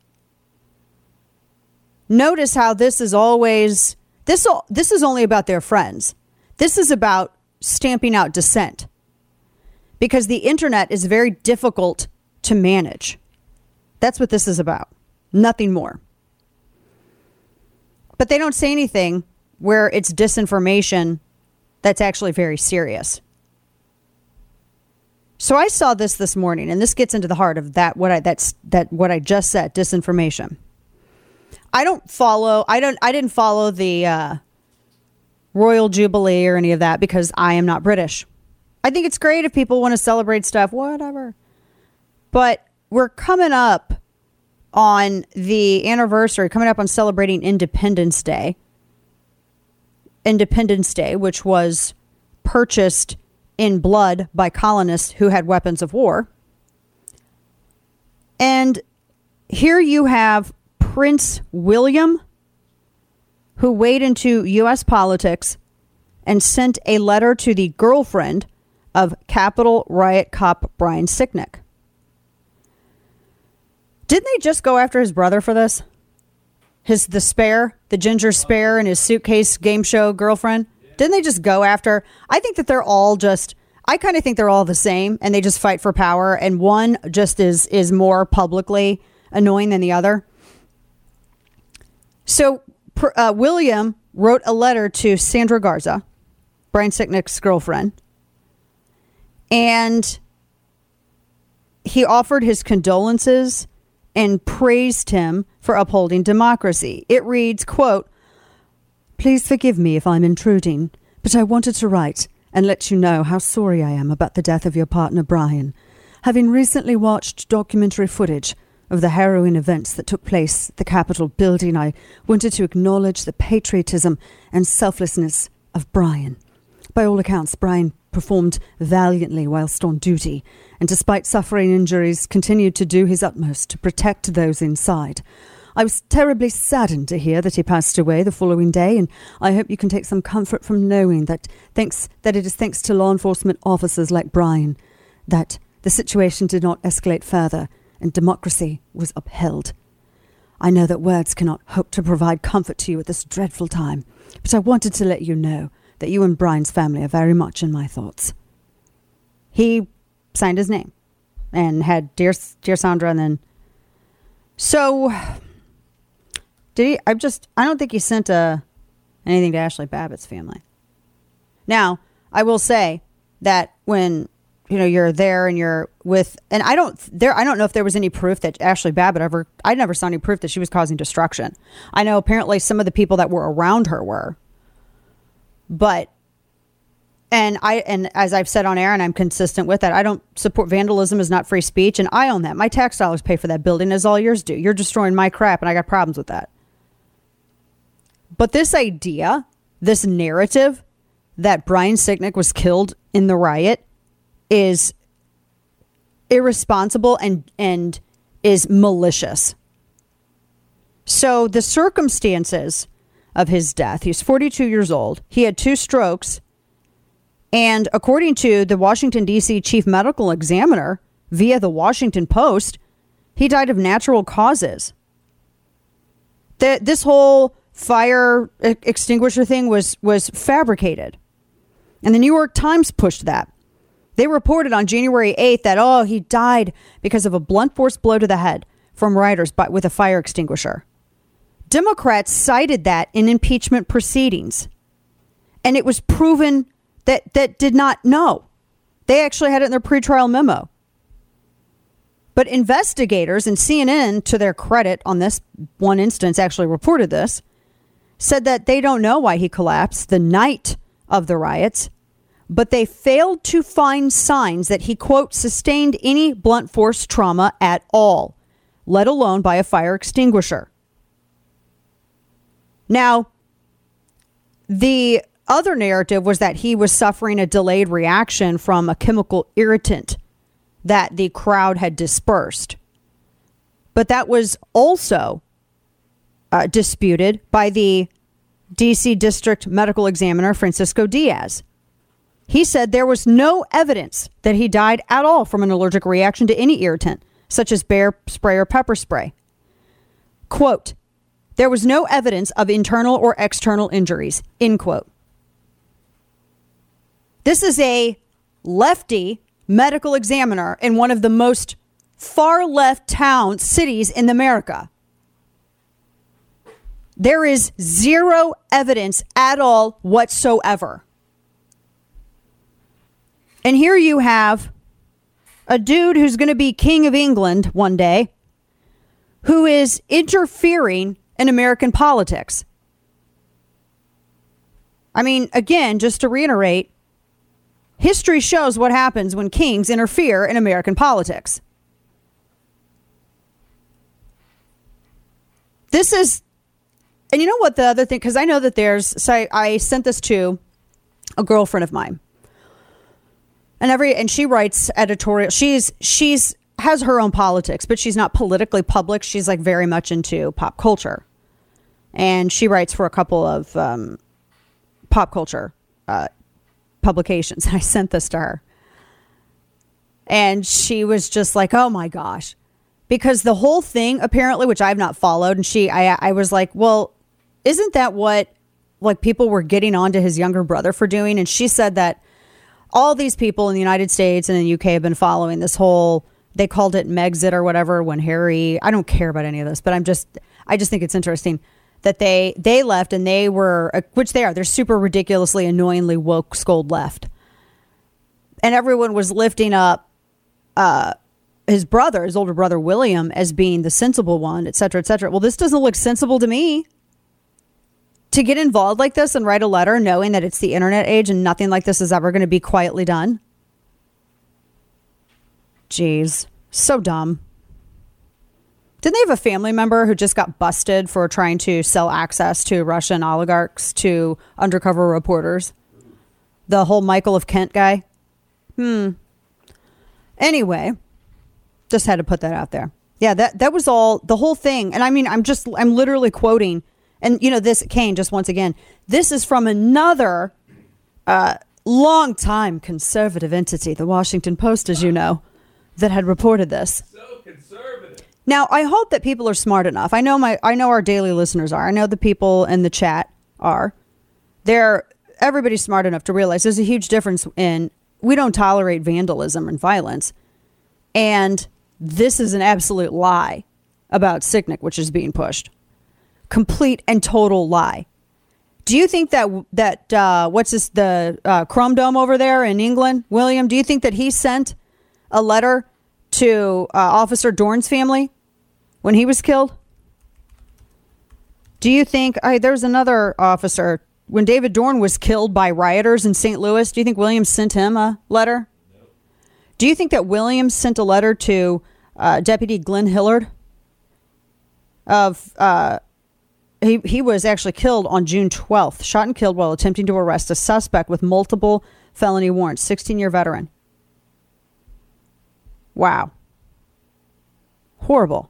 A: Notice how this is always this this is only about their friends. This is about stamping out dissent. Because the internet is very difficult to manage. That's what this is about. Nothing more. But they don't say anything where it's disinformation that's actually very serious. So I saw this this morning, and this gets into the heart of that what I that's that what I just said disinformation. I don't follow. I don't. I didn't follow the uh, royal jubilee or any of that because I am not British. I think it's great if people want to celebrate stuff, whatever. But we're coming up on the anniversary, coming up on celebrating Independence Day. Independence Day, which was purchased in blood by colonists who had weapons of war. And here you have Prince William, who weighed into U.S. politics and sent a letter to the girlfriend of Capitol riot cop Brian Sicknick. Didn't they just go after his brother for this? His the spare, the ginger spare, and his suitcase game show girlfriend. Didn't they just go after? I think that they're all just. I kind of think they're all the same, and they just fight for power. And one just is is more publicly annoying than the other. So uh, William wrote a letter to Sandra Garza, Brian Sicknick's girlfriend, and he offered his condolences and praised him for upholding democracy. It reads, quote, Please forgive me if I'm intruding, but I wanted to write and let you know how sorry I am about the death of your partner, Brian. Having recently watched documentary footage of the harrowing events that took place at the Capitol building, I wanted to acknowledge the patriotism and selflessness of Brian. By all accounts, Brian performed valiantly whilst on duty, and despite suffering injuries, continued to do his utmost to protect those inside. I was terribly saddened to hear that he passed away the following day, and I hope you can take some comfort from knowing that thanks that it is thanks to law enforcement officers like Brian that the situation did not escalate further and democracy was upheld. I know that words cannot hope to provide comfort to you at this dreadful time, but I wanted to let you know that you and Brian's family are very much in my thoughts. He signed his name and had dear dear Sandra and then so did he? I just I don't think he sent a uh, anything to Ashley Babbitt's family. Now I will say that when you know you're there and you're with and I don't there I don't know if there was any proof that Ashley Babbitt ever I never saw any proof that she was causing destruction. I know apparently some of the people that were around her were. But and I and as I've said on air and I'm consistent with that, I don't support vandalism is not free speech and I own that. My tax dollars pay for that building as all yours do. You're destroying my crap and I got problems with that. But this idea, this narrative that Brian Sicknick was killed in the riot is irresponsible and and is malicious. So the circumstances of his death, he's 42 years old. He had two strokes. And according to the Washington, D.C. chief medical examiner via the Washington Post, he died of natural causes. The, this whole fire extinguisher thing was, was fabricated. And the New York Times pushed that. They reported on January 8th that, oh, he died because of a blunt force blow to the head from rioters but with a fire extinguisher. Democrats cited that in impeachment proceedings. And it was proven that that did not know. They actually had it in their pretrial memo. But investigators and CNN, to their credit on this one instance, actually reported this, said that they don't know why he collapsed the night of the riots, but they failed to find signs that he, quote, sustained any blunt force trauma at all, let alone by a fire extinguisher. Now, the other narrative was that he was suffering a delayed reaction from a chemical irritant that the crowd had dispersed. But that was also uh, disputed by the DC District Medical Examiner, Francisco Diaz. He said there was no evidence that he died at all from an allergic reaction to any irritant, such as bear spray or pepper spray. Quote, there was no evidence of internal or external injuries, end quote. This is a lefty medical examiner in one of the most far left towns, cities in America. There is zero evidence at all whatsoever. And here you have a dude who's going to be king of England one day who is interfering in American politics. I mean, again, just to reiterate, history shows what happens when kings interfere in American politics. This is, and you know what the other thing, because I know that there's, so I, I sent this to a girlfriend of mine. And every, and she writes editorial, she's, she's, has her own politics, but she's not politically public. She's like very much into pop culture and she writes for a couple of um, pop culture uh, publications. And I sent this to her, and she was just like, "Oh my gosh," because the whole thing apparently, which I've not followed, and she, I, I was like, "Well, isn't that what like people were getting on to his younger brother for doing?" And she said that all these people in the United States and the UK have been following this whole. They called it Megxit or whatever when Harry. I don't care about any of this, but I'm just. I just think it's interesting that they they left and they were uh, which they are they're super ridiculously annoyingly woke scold left and everyone was lifting up uh his brother his older brother william as being the sensible one et cetera et cetera well this doesn't look sensible to me to get involved like this and write a letter knowing that it's the internet age and nothing like this is ever going to be quietly done jeez so dumb didn't they have a family member who just got busted for trying to sell access to Russian oligarchs to undercover reporters? The whole Michael of Kent guy? Hmm. Anyway, just had to put that out there. Yeah, that that was all the whole thing. And I mean, I'm just I'm literally quoting and you know this Kane just once again. This is from another uh long time conservative entity, the Washington Post as you know, that had reported this. So now, I hope that people are smart enough. I know my I know our daily listeners are. I know the people in the chat are. They're everybody's smart enough to realize there's a huge difference in we don't tolerate vandalism and violence. And this is an absolute lie about Sicknick, which is being pushed. Complete and total lie. Do you think that that uh, what's this the uh, Chrome Dome over there in England, William? Do you think that he sent a letter to uh, Officer Dorn's family when he was killed? Do you think I, there was another officer when David Dorn was killed by rioters in St. Louis? Do you think Williams sent him a letter? No. Do you think that Williams sent a letter to uh, Deputy Glenn Hillard? Of uh, he he was actually killed on June 12th, shot and killed while attempting to arrest a suspect with multiple felony warrants. 16 year veteran. Wow. Horrible.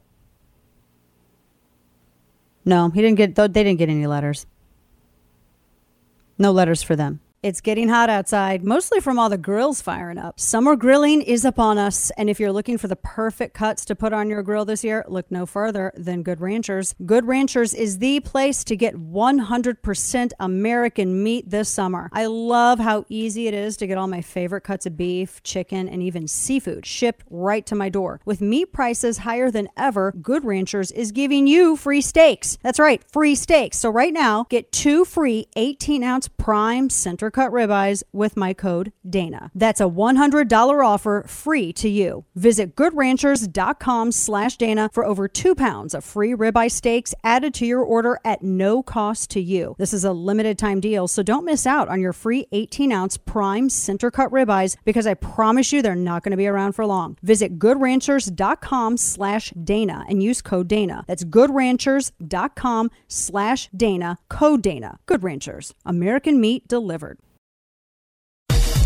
A: No, he didn't get. They didn't get any letters. No letters for them. It's getting hot outside, mostly from all the grills firing up. Summer grilling is upon us, and if you're looking for the perfect cuts to put on your grill this year, look no further than Good Ranchers. Good Ranchers is the place to get 100% American meat this summer. I love how easy it is to get all my favorite cuts of beef, chicken, and even seafood shipped right to my door. With meat prices higher than ever, Good Ranchers is giving you free steaks. That's right, free steaks. So right now, get two free 18 ounce prime center cut ribeyes with my code Dana. That's a $100 offer free to you. Visit goodranchers.com slash Dana for over two pounds of free ribeye steaks added to your order at no cost to you. This is a limited time deal, so don't miss out on your free 18 ounce prime center cut ribeyes because I promise you they're not going to be around for long. Visit goodranchers.com slash Dana and use code Dana. That's goodranchers.com slash Dana, code Dana. Good Ranchers, American meat delivered.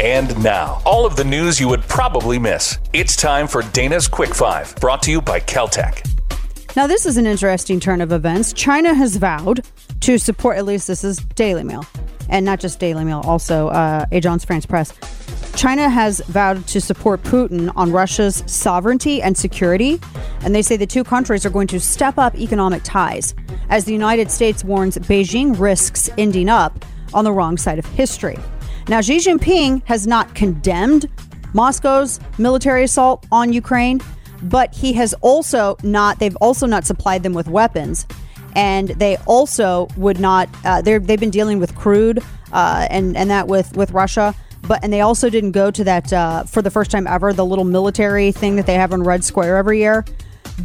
C: And now, all of the news you would probably miss. It's time for Dana's Quick Five, brought to you by KelTec.
A: Now, this is an interesting turn of events. China has vowed to support, at least this is Daily Mail, and not just Daily Mail, also uh, Agence France Press. China has vowed to support Putin on Russia's sovereignty and security, and they say the two countries are going to step up economic ties as the United States warns Beijing risks ending up on the wrong side of history. Now, Xi Jinping has not condemned Moscow's military assault on Ukraine, but he has also not, they've also not supplied them with weapons. And they also would not, uh, they've been dealing with crude uh, and, and that with, with Russia. But, and they also didn't go to that, uh, for the first time ever, the little military thing that they have in Red Square every year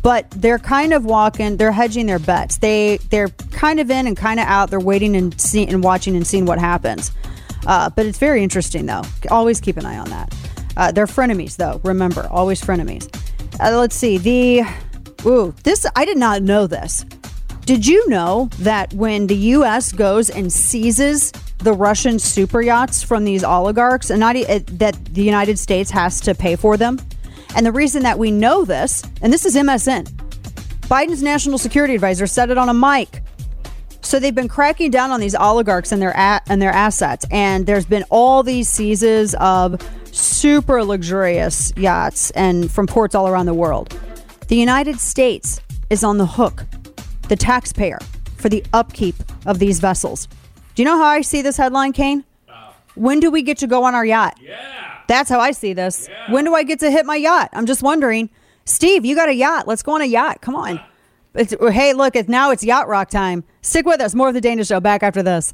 A: but they're kind of walking they're hedging their bets they they're kind of in and kind of out they're waiting and seeing and watching and seeing what happens uh, but it's very interesting, though. Always keep an eye on that. Uh, they're frenemies, though. Remember, always frenemies. Uh, let's see. The ooh, this I did not know this. Did you know that when the U.S. goes and seizes the Russian super yachts from these oligarchs, and not that the United States has to pay for them? And the reason that we know this, and this is MSN, Biden's national security advisor said it on a mic so they've been cracking down on these oligarchs and their a- and their assets, and there's been all these seizes of super luxurious yachts and from ports all around the world. The United States is on the hook, the taxpayer, for the upkeep of these vessels. Do you know how I see this headline, Kane? When do we get to go on our yacht? Yeah. That's how I see this. Yeah. When do I get to hit my yacht? I'm just wondering. Steve, you got a yacht. Let's go on a yacht. Come on. Uh, It's, hey, look, it's, now it's yacht rock time. Stick with us. More of the Dana Show back after this.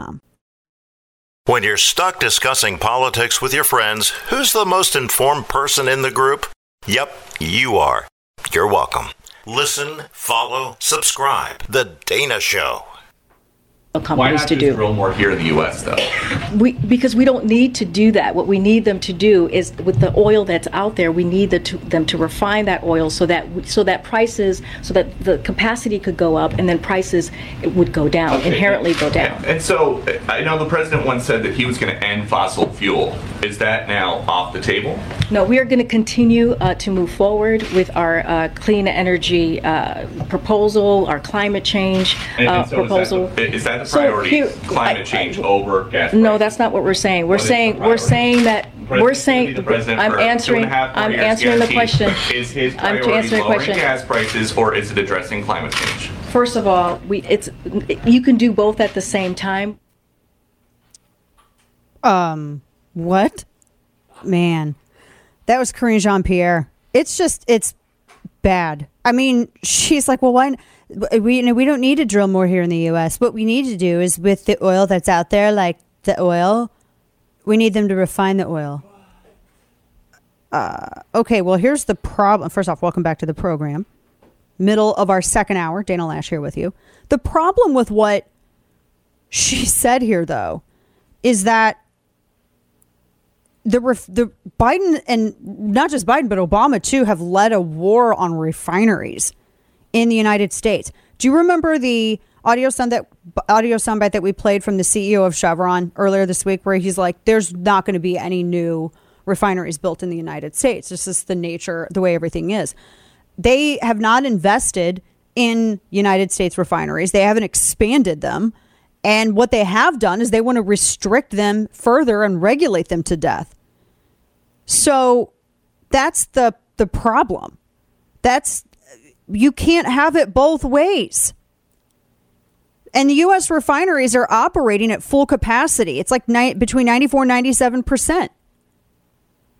E: When you're stuck discussing politics with your friends, who's the most informed person in the group? Yep, you are. You're welcome. Listen, follow, subscribe. The Dana Show
K: companies
L: Why not
K: to do.
L: drill more here in the U.S. though?
K: We, because we don't need to do that. What we need them to do is with the oil that's out there, we need the, to, them to refine that oil so that so that prices, so that the capacity could go up, and then prices would go down,
L: Okay.
K: inherently go down.
L: And, and so I know the president once said that he was going to end fossil fuel. Is that now off the table?
K: No, we are going to continue uh, to move forward with our uh, clean energy uh, proposal, our climate change
L: And,
K: uh,
L: and so
K: proposal.
L: Is that the, is that the
K: So
L: priority?
K: here-
L: climate
K: I-
L: change over gas.
K: No, that's not what we're saying. We're
L: What is the
K: saying, we're saying that, we're
L: President's gonna be
K: saying,
L: the president
K: I'm answering,
L: and a half more
K: I'm
L: years
K: answering the question.
L: Is his
K: I'm
L: priority
K: answering the
L: lowering
K: question.
L: gas prices or is it addressing climate change?
K: First of all, we it's you can do both at the same time.
A: Um, what? Man, that was Karine Jean Pierre. It's just, it's bad. I mean, she's like, well, why? We you know, we don't need to drill more here in the U.S. What we need to do is with the oil that's out there, like the oil, we need them to refine the oil. Uh, okay, well, here's the problem. First off, welcome back to the program. Middle of our second hour, Dana Loesch here with you. The problem with what she said here, though, is that the ref, the Biden and not just Biden but Obama too have led a war on refineries in the United States. Do you remember the audio sound that audio soundbite that we played from the CEO of Chevron earlier this week, where he's like, "There's not going to be any new refineries built in the United States. This is the nature, the way everything is." They have not invested in United States refineries. They haven't expanded them. And what they have done is they want to restrict them further and regulate them to death. So that's the the problem. That's you can't have it both ways. And the US refineries are operating at full capacity. It's like ni- between 94 and 97%.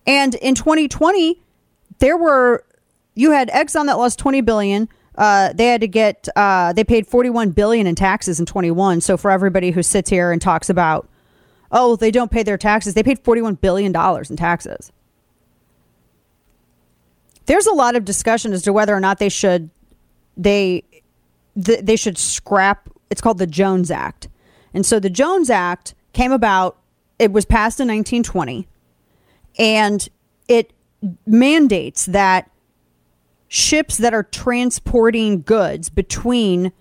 A: And in 2020, there were you had Exxon that lost 20 billion, uh, they had to get uh, they paid 41 billion in taxes in 21 so for everybody who sits here and talks about oh they don't pay their taxes they paid 41 billion dollars in taxes there's a lot of discussion as to whether or not they should they th- they should scrap it's called the jones act and so the jones act came about it was passed in 1920 and it mandates that ships that are transporting goods between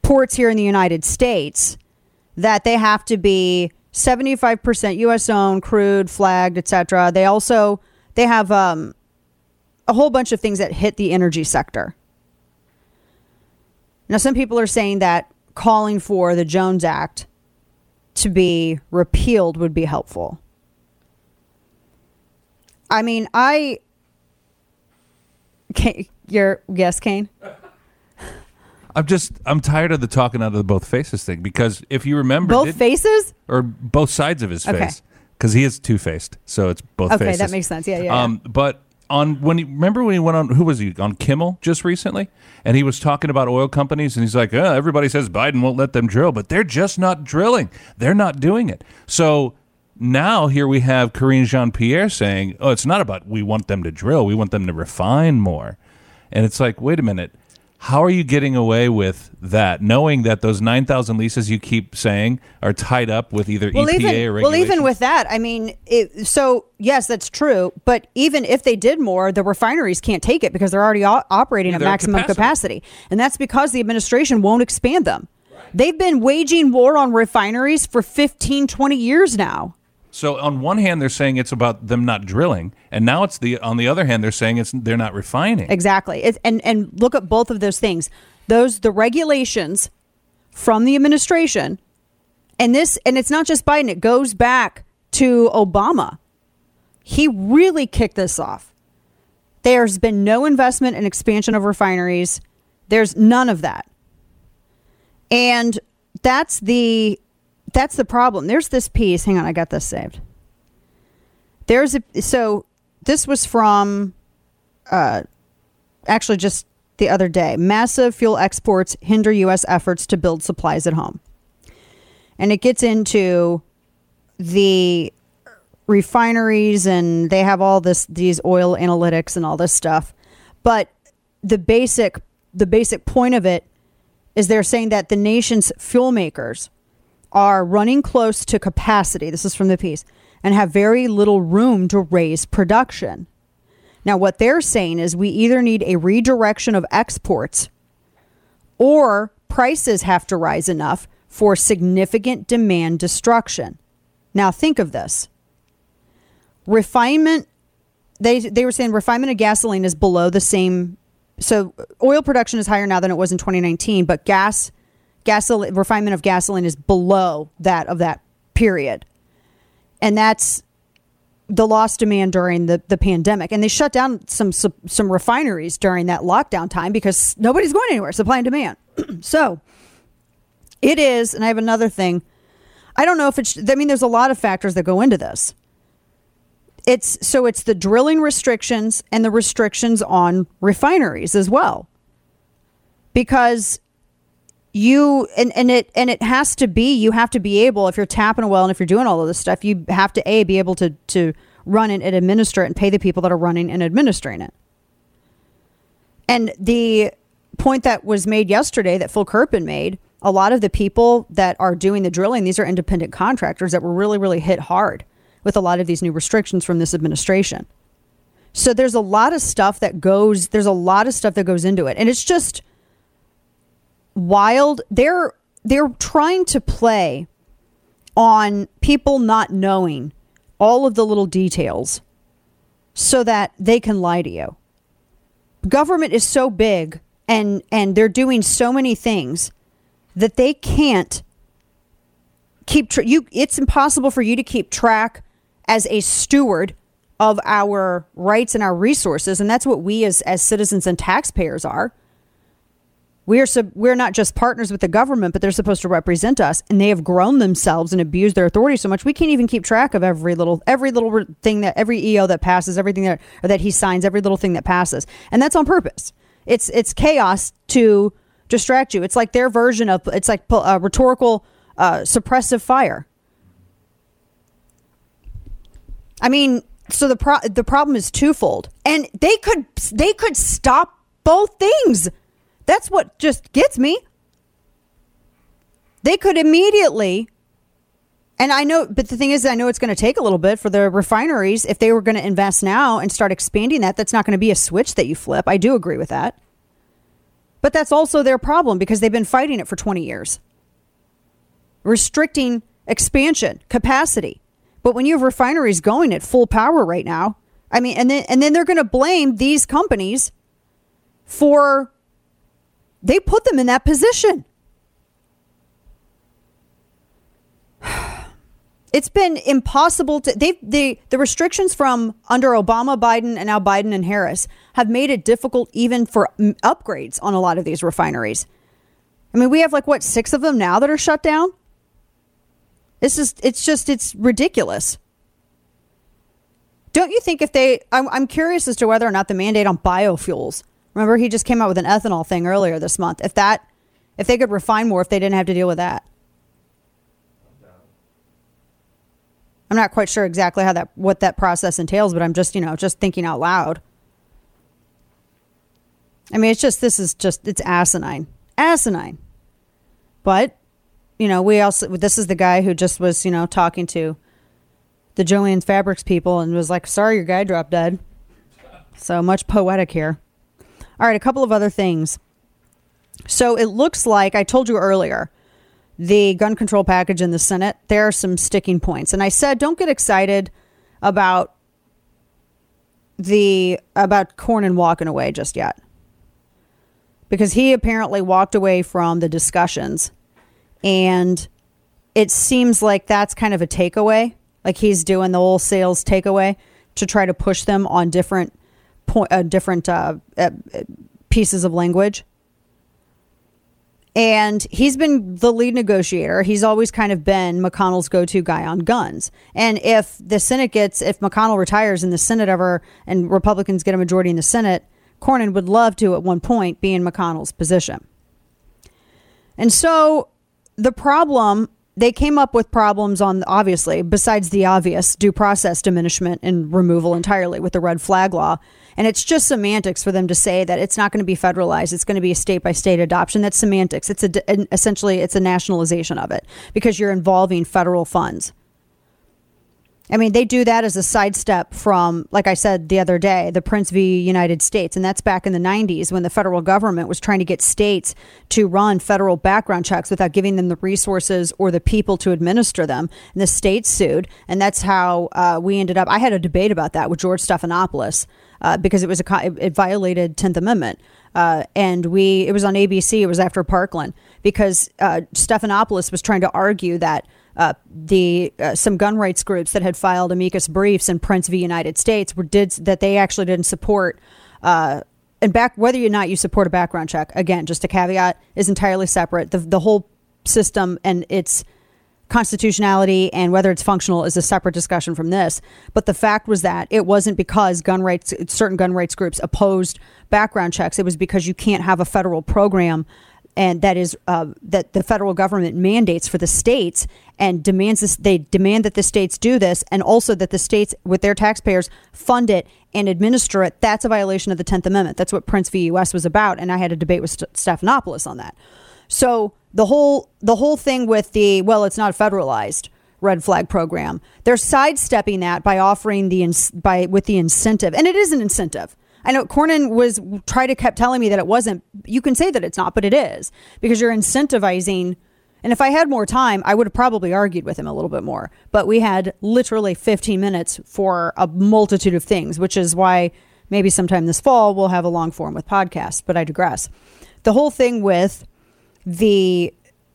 A: ports here in the United States that they have to be 75% US owned, crude, flagged, etc. They also they have um, a whole bunch of things that hit the energy sector. Now some people are saying that calling for the Jones Act to be repealed would be helpful. I mean, I Kane, your guess, Kane?
G: I'm just I'm tired of the talking out of the both faces thing because if you remember
A: both faces
G: or both sides of his
A: Okay.
G: face because he is two faced, so it's both
A: Okay,
G: faces.
A: that makes sense. Yeah, yeah, yeah.
G: Um, but on when he remember when he went on who was he on Kimmel just recently, and he was talking about oil companies, and he's like, oh, everybody says Biden won't let them drill, but they're just not drilling. They're not doing it. So now here we have Karine Jean Pierre saying, oh, it's not about we want them to drill, we want them to refine more, and it's like, wait a minute. How are you getting away with that, knowing that those nine thousand leases you keep saying are tied up with either
A: well,
G: EPA
A: even
G: or
A: well, even with that, I mean, it, so yes, that's true. But even if they did more, the refineries can't take it because they're already o- operating
G: Yeah,
A: at maximum
G: capacity.
A: capacity. and that's because the administration won't expand them. They've been waging war on refineries for 15, 20 years now.
G: So on one hand, they're saying it's about them not drilling, and now it's the on the other hand, they're saying it's they're not refining.
A: Exactly. It's, and and look at both of those things. Those the regulations from the administration, and this and it's not just Biden. It goes back to Obama. He really kicked this off. There's been no investment in expansion of refineries. There's none of that. And that's the that's the problem. There's this piece. Hang on, I got this saved. There's a so this was from uh actually just the other day. Massive fuel exports hinder US efforts to build supplies at home. And it gets into the refineries and they have all this these oil analytics and all this stuff. But the basic the basic point of it is they're saying that the nation's fuel makers are running close to capacity. This is from the piece and have very little room to raise production. Now, what they're saying is we either need a redirection of exports or prices have to rise enough for significant demand destruction. Now, think of this refinement, they, they were saying refinement of gasoline is below the same. So, oil production is higher now than it was in 2019, but gas, gasoline, refinement of gasoline is below that of that period. And that's the lost demand during the, the pandemic. And they shut down some, some some refineries during that lockdown time because nobody's going anywhere, supply and demand. so it is, and I have another thing. I don't know if it's, I mean, there's a lot of factors that go into this. It's so it's the drilling restrictions and the restrictions on refineries as well. Because you and, and it and it has to be you have to be able if you're tapping a well and if you're doing all of this stuff you have to a be able to to run it and administer it and pay the people that are running and administering it. And the point that was made yesterday that Phil Kerpen made a lot of the people that are doing the drilling these are independent contractors that were really really hit hard with a lot of these new restrictions from this administration. So there's a lot of stuff that goes there's a lot of stuff that goes into it. And it's just wild. They're they're trying to play on people not knowing all of the little details so that they can lie to you. Government is so big and and they're doing so many things that they can't keep tra- you it's impossible for you to keep track as a steward of our rights and our resources and that's what we as as citizens and taxpayers are we're sub- we're not just partners with the government, but they're supposed to represent us, and they have grown themselves and abused their authority so much we can't even keep track of every little every little thing that every EO that passes, everything that that he signs, every little thing that passes, and that's on purpose. It's it's chaos to distract you. It's like their version of it's like uh, rhetorical uh, suppressive fire. I mean, so the pro- the problem is twofold, and they could they could stop both things. That's what just gets me. They could immediately, and I know, but the thing is, I know it's going to take a little bit for the refineries. If they were going to invest now and start expanding that, that's not going to be a switch that you flip. I do agree with that. But that's also their problem because they've been fighting it for 20 years. Restricting expansion, capacity. But when you have refineries going at full power right now, I mean, and then and then they're going to blame these companies for they put them in that position. It's been impossible to they the the restrictions from under Obama, Biden, and now Biden and Harris have made it difficult even for upgrades on a lot of these refineries. I mean, we have like what six of them now that are shut down. This is it's just it's ridiculous. Don't you think if they? I'm, I'm curious as to whether or not the mandate on biofuels Remember, he just came out with an ethanol thing earlier this month. If that, if they could refine more, if they didn't have to deal with that. I'm not quite sure exactly how that what that process entails, but I'm just you know just thinking out loud. I mean, it's just this is just it's asinine, asinine. But you know, we also this is the guy who just was you know talking to the Jo-Ann Fabrics people and was like, "Sorry, your guy dropped dead." So much poetic here. All right, a couple of other things. So it looks like I told you earlier the gun control package in the Senate, there are some sticking points. And I said, don't get excited about the about Cornyn walking away just yet. Because he apparently walked away from the discussions and it seems like that's kind of a takeaway. Like he's doing the whole sales takeaway to try to push them on different uh, different uh, uh, pieces of language. And he's been the lead negotiator. He's always kind of been McConnell's go to guy on guns. And if the Senate gets, if McConnell retires and the Senate ever, and Republicans get a majority in the Senate, Cornyn would love to at one point be in McConnell's position. And so the problem they came up with problems on obviously besides the obvious due process diminishment and removal entirely with the red flag law and it's just semantics for them to say that it's not going to be federalized it's going to be a state by state adoption that's semantics it's a, essentially it's a nationalization of it because you're involving federal funds I mean, they do that as a sidestep from, like I said the other day, the Printz v. United States. And that's back in the 90s when the federal government was trying to get states to run federal background checks without giving them the resources or the people to administer them. And the states sued. And that's how uh, we ended up. I had a debate about that with George Stephanopoulos uh, because it was a, it violated 10th Amendment. Uh, and we, it was on ABC. It was after Parkland because uh, Stephanopoulos was trying to argue that uh, the uh, some gun rights groups that had filed amicus briefs in Printz v. United States were did that they actually didn't support uh, and back whether or not you support a background check, again, just a caveat is entirely separate. The the whole system and its constitutionality and whether it's functional is a separate discussion from this. But the fact was that it wasn't because gun rights certain gun rights groups opposed background checks. It was because you can't have a federal program and that is uh, that the federal government mandates for the states and demands this they demand that the states do this and also that the states with their taxpayers fund it and administer it. That's a violation of the 10th amendment. That's what Printz v. Us was about. And i had a debate with St- stephanopoulos on that. So the whole the whole thing with the well it's not federalized red flag program they're sidestepping that by offering the ins- by with the incentive and it is an incentive I know Cornyn was try to kept telling me that it wasn't. You can say that it's not, but it is because you're incentivizing. And if I had more time, I would have probably argued with him a little bit more. But we had literally 15 minutes for a multitude of things, which is why maybe sometime this fall we'll have a long form with podcasts. But I digress. The whole thing with the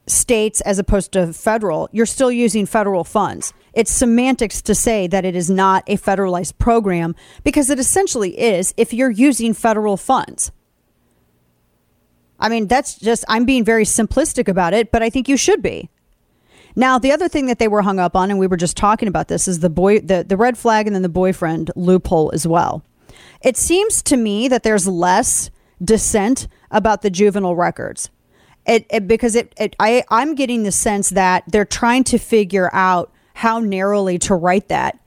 A: states as opposed to federal, you're still using federal funds. It's semantics to say that it is not a federalized program because it essentially is if you're using federal funds. I mean, that's just, I'm being very simplistic about it, but I think you should be. Now, the other thing that they were hung up on, and we were just talking about this, is the boy, the, the red flag and then the boyfriend loophole as well. It seems to me that there's less dissent about the juvenile records. It, it, because it, it I, I'm getting the sense that they're trying to figure out how narrowly to write that.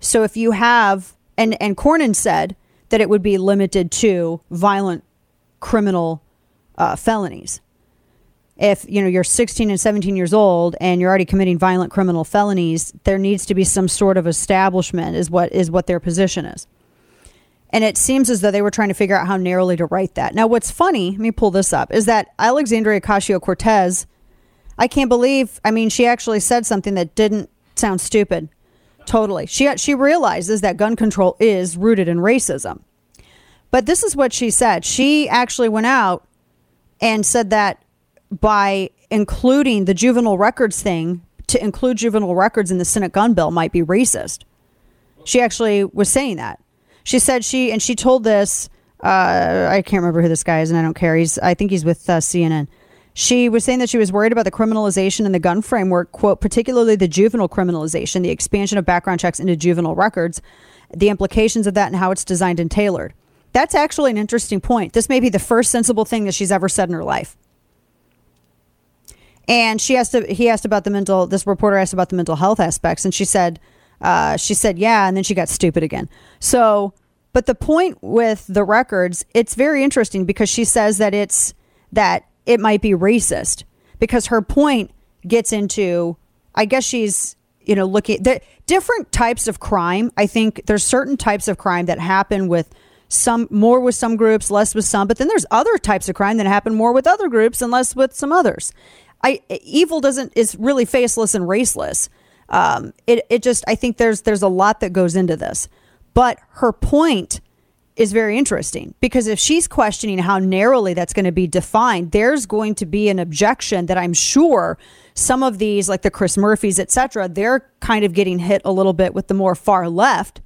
A: So if you have, and, and Cornyn said that it would be limited to violent criminal uh, felonies. If you know you're 16 and 17 years old and you're already committing violent criminal felonies, there needs to be some sort of establishment. Is what is what their position is. And it seems as though they were trying to figure out how narrowly to write that. Now, what's funny, let me pull this up, is that Alexandria Ocasio Cortez, I can't believe, I mean, she actually said something that didn't sound stupid. Totally. She, she realizes that gun control is rooted in racism. But this is what she said. She actually went out and said that by including the juvenile records thing, to include juvenile records in the Senate gun bill might be racist. She actually was saying that. She said she and she told this. Uh, I can't remember who this guy is, and I don't care. He's I think he's with uh, CNN. She was saying that she was worried about the criminalization in the gun framework, quote, particularly the juvenile criminalization, the expansion of background checks into juvenile records, the implications of that, and how it's designed and tailored. That's actually an interesting point. This may be the first sensible thing that she's ever said in her life. And she asked, he asked about the mental. This reporter asked about the mental health aspects, and she said, uh, she said, yeah, and then she got stupid again. So, but the point with the records, it's very interesting because she says that it's that it might be racist because her point gets into, I guess she's, you know, looking the different types of crime. I think there's certain types of crime that happen with some more with some groups, less with some, but then there's other types of crime that happen more with other groups and less with some others. I evil doesn't is really faceless and raceless. Um, it it just I think there's there's a lot that goes into this, but her point is very interesting because if she's questioning how narrowly that's going to be defined, there's going to be an objection that I'm sure some of these, like the Chris Murphys, etc., they're kind of getting hit a little bit with the more far left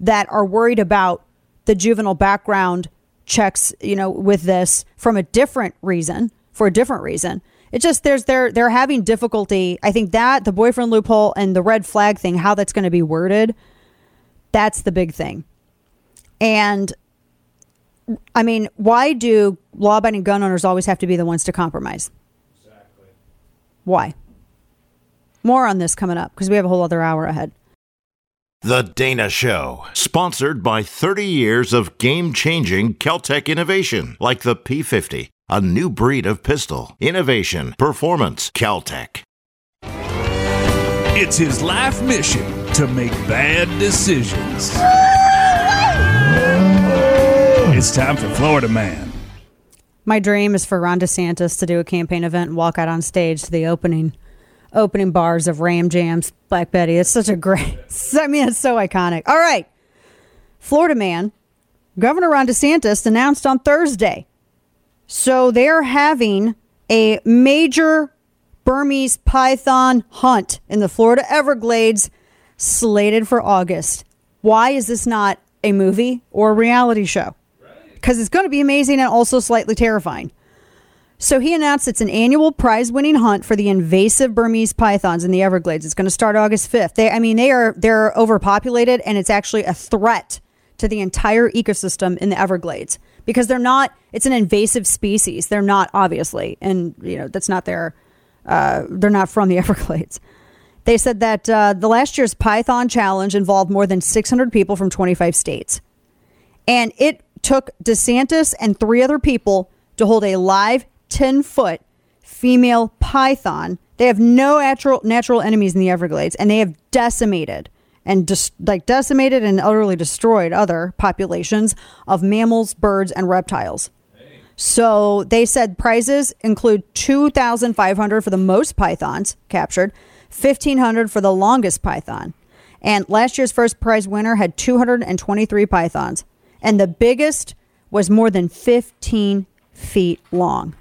A: that are worried about the juvenile background checks, you know, with this from a different reason, for a different reason. It just there's they're they're having difficulty. I think that the boyfriend loophole and the red flag thing, how that's going to be worded, that's the big thing. And I mean, why do law-abiding gun owners always have to be the ones to compromise? Exactly. Why? More on this coming up because we have a whole other hour ahead.
E: The Dana Show, sponsored by 30 years of game changing KelTec innovation like the P50, a new breed of pistol. Innovation, performance, KelTec.
M: It's his life mission to make bad decisions. It's time for Florida Man.
A: My dream is for Ron DeSantis to do a campaign event and walk out on stage to the opening opening bars of Ram Jams, Black Betty. It's such a great, I mean, it's so iconic. All right. Florida man, Governor Ron DeSantis announced on Thursday. So they're having a major Burmese python hunt in the Florida Everglades slated for August. Why is this not a movie or a reality show? because it's going to be amazing and also slightly terrifying. So he announced it's an annual prize-winning hunt for the invasive Burmese pythons in the Everglades. It's going to start August 5th. They, I mean, they are they're overpopulated, and it's actually a threat to the entire ecosystem in the Everglades because they're not. It's an invasive species. They're not obviously, and you know that's not their. Uh, they're not from the Everglades. They said that uh, the last year's Python Challenge involved more than 600 people from 25 states, and it took DeSantis and three other people to hold a live 10 foot female python. They have no natural natural enemies in the Everglades, and they have decimated and like decimated and utterly destroyed other populations of mammals, birds, and reptiles. So they said prizes include 2,500 for the most pythons captured, 1,500 for the longest python. And last year's first prize winner had 223 pythons. And the biggest was more than 15 feet long.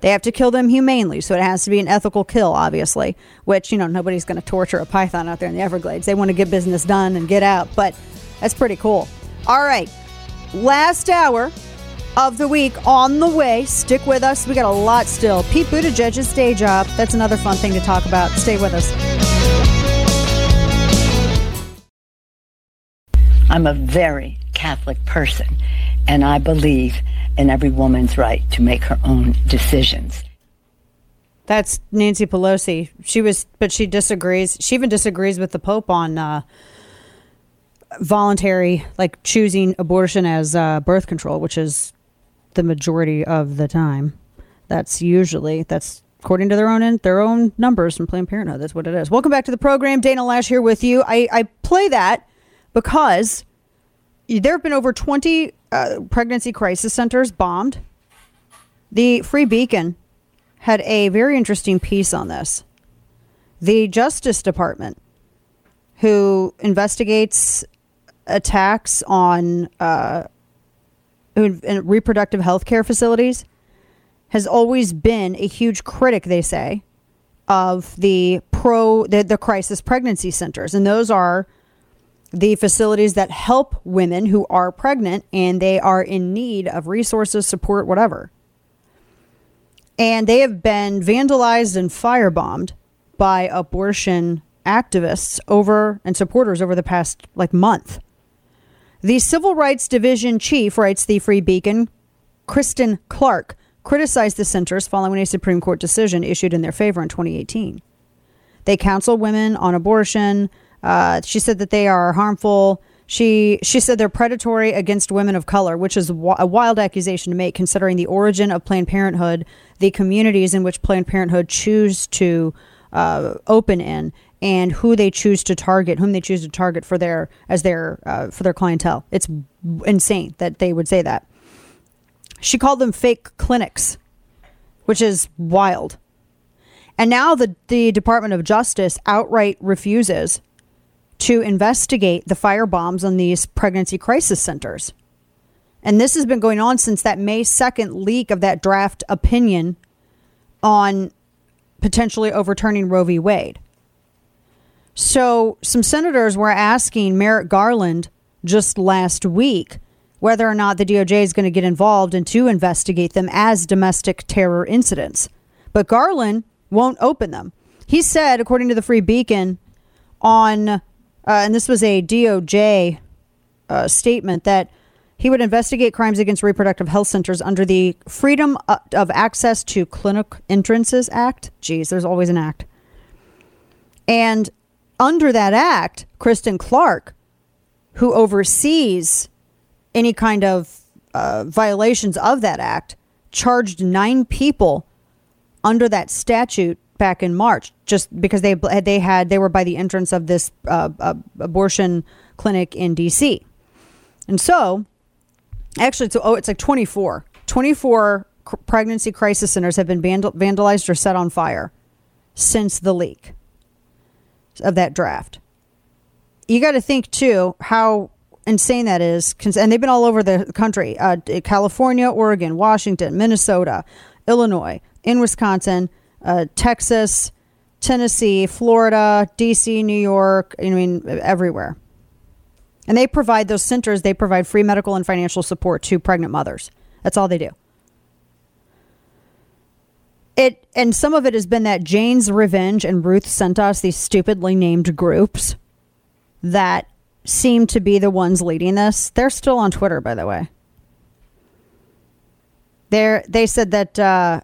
A: They have to kill them humanely, so it has to be an ethical kill, obviously. Which you know nobody's going to torture a python out there in the Everglades. They want to get business done and get out, but that's pretty cool. All right, last hour of the week on the way. Stick with us. We got a lot still. Pete Buttigieg's day job. That's another fun thing to talk about. Stay with us.
N: I'm a very Catholic person, and I believe in every woman's right to make her own decisions.
A: That's Nancy Pelosi. She was, but she disagrees. She even disagrees with the Pope on uh, voluntary, like choosing abortion as uh, birth control, which is the majority of the time. That's usually that's according to their own their own numbers from Planned Parenthood. That's what it is. Welcome back to the program. Dana Loesch here with you. I, I play that because there have been over 20 uh, pregnancy crisis centers bombed. The Free Beacon had a very interesting piece on this. The Justice Department, who investigates attacks on uh, reproductive health care facilities, has always been a huge critic, they say, of the pro the, the crisis pregnancy centers. And those are the facilities that help women who are pregnant and they are in need of resources, support, whatever. And they have been vandalized and firebombed by abortion activists over and supporters over the past like month. The Civil Rights Division chief, writes the Free Beacon, Kristen Clarke, criticized the centers following a Supreme Court decision issued in their favor in 2018. They counsel women on abortion, uh, she said that they are harmful. She she said they're predatory against women of color, which is a wild accusation to make, considering the origin of Planned Parenthood, the communities in which Planned Parenthood choose to uh, open in, and who they choose to target, whom they choose to target for their as their uh, for their clientele. It's insane that they would say that. She called them fake clinics, which is wild. And now the the Department of Justice outright refuses to investigate the firebombs on these pregnancy crisis centers. And this has been going on since that May 2nd leak of that draft opinion on potentially overturning Roe v. Wade. So, some senators were asking Merrick Garland just last week whether or not the DOJ is going to get involved and to investigate them as domestic terror incidents. But Garland won't open them. He said, according to the Free Beacon, on uh, and this was a DOJ uh, statement that he would investigate crimes against reproductive health centers under the Freedom uh, of Access to Clinic Entrances Act. Geez, there's always an act. And under that act, Kristen Clarke, who oversees any kind of uh, violations of that act, charged nine people under that statute back in March, just because they they had they were by the entrance of this uh, uh, abortion clinic in D.C. And so, actually, it's, oh, it's like 24. 24 cr- pregnancy crisis centers have been vandal- vandalized or set on fire since the leak of that draft. You got to think too how insane that is, and they've been all over the country: uh, California, Oregon, Washington, Minnesota, Illinois, in Wisconsin uh, Texas, Tennessee, Florida, DC, New York, I mean, everywhere. And they provide those centers, they provide free medical and financial support to pregnant mothers. That's all they do. It and some of it has been that Jane's Revenge and Ruth sent us these stupidly named groups that seem to be the ones leading this. They're still on Twitter, by the way. They're, they said that uh,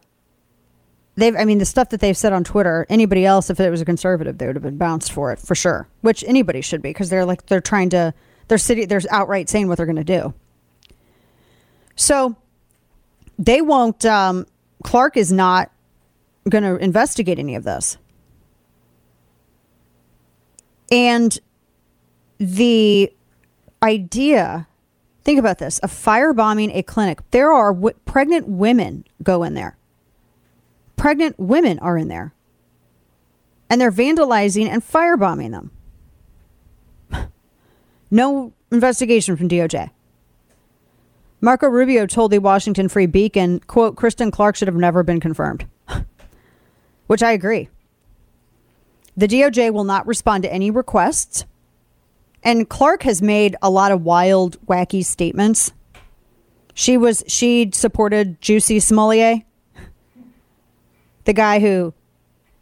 A: they've, I mean, the stuff that they've said on Twitter, anybody else, if it was a conservative, they would have been bounced for it for sure, which anybody should be because they're like, they're trying to, they're city, they're outright saying what they're going to do. So they won't, um, Clarke is not going to investigate any of this. And the idea think about this of firebombing a clinic there are w- pregnant women go in there pregnant women are in there. And they're vandalizing and firebombing them. No investigation from doj marco rubio told the washington free beacon quote kristen clarke should have never been confirmed which i agree. The doj will not respond to any requests and Clarke has made a lot of wild, wacky statements. She was she supported Juicy Smollett, the guy who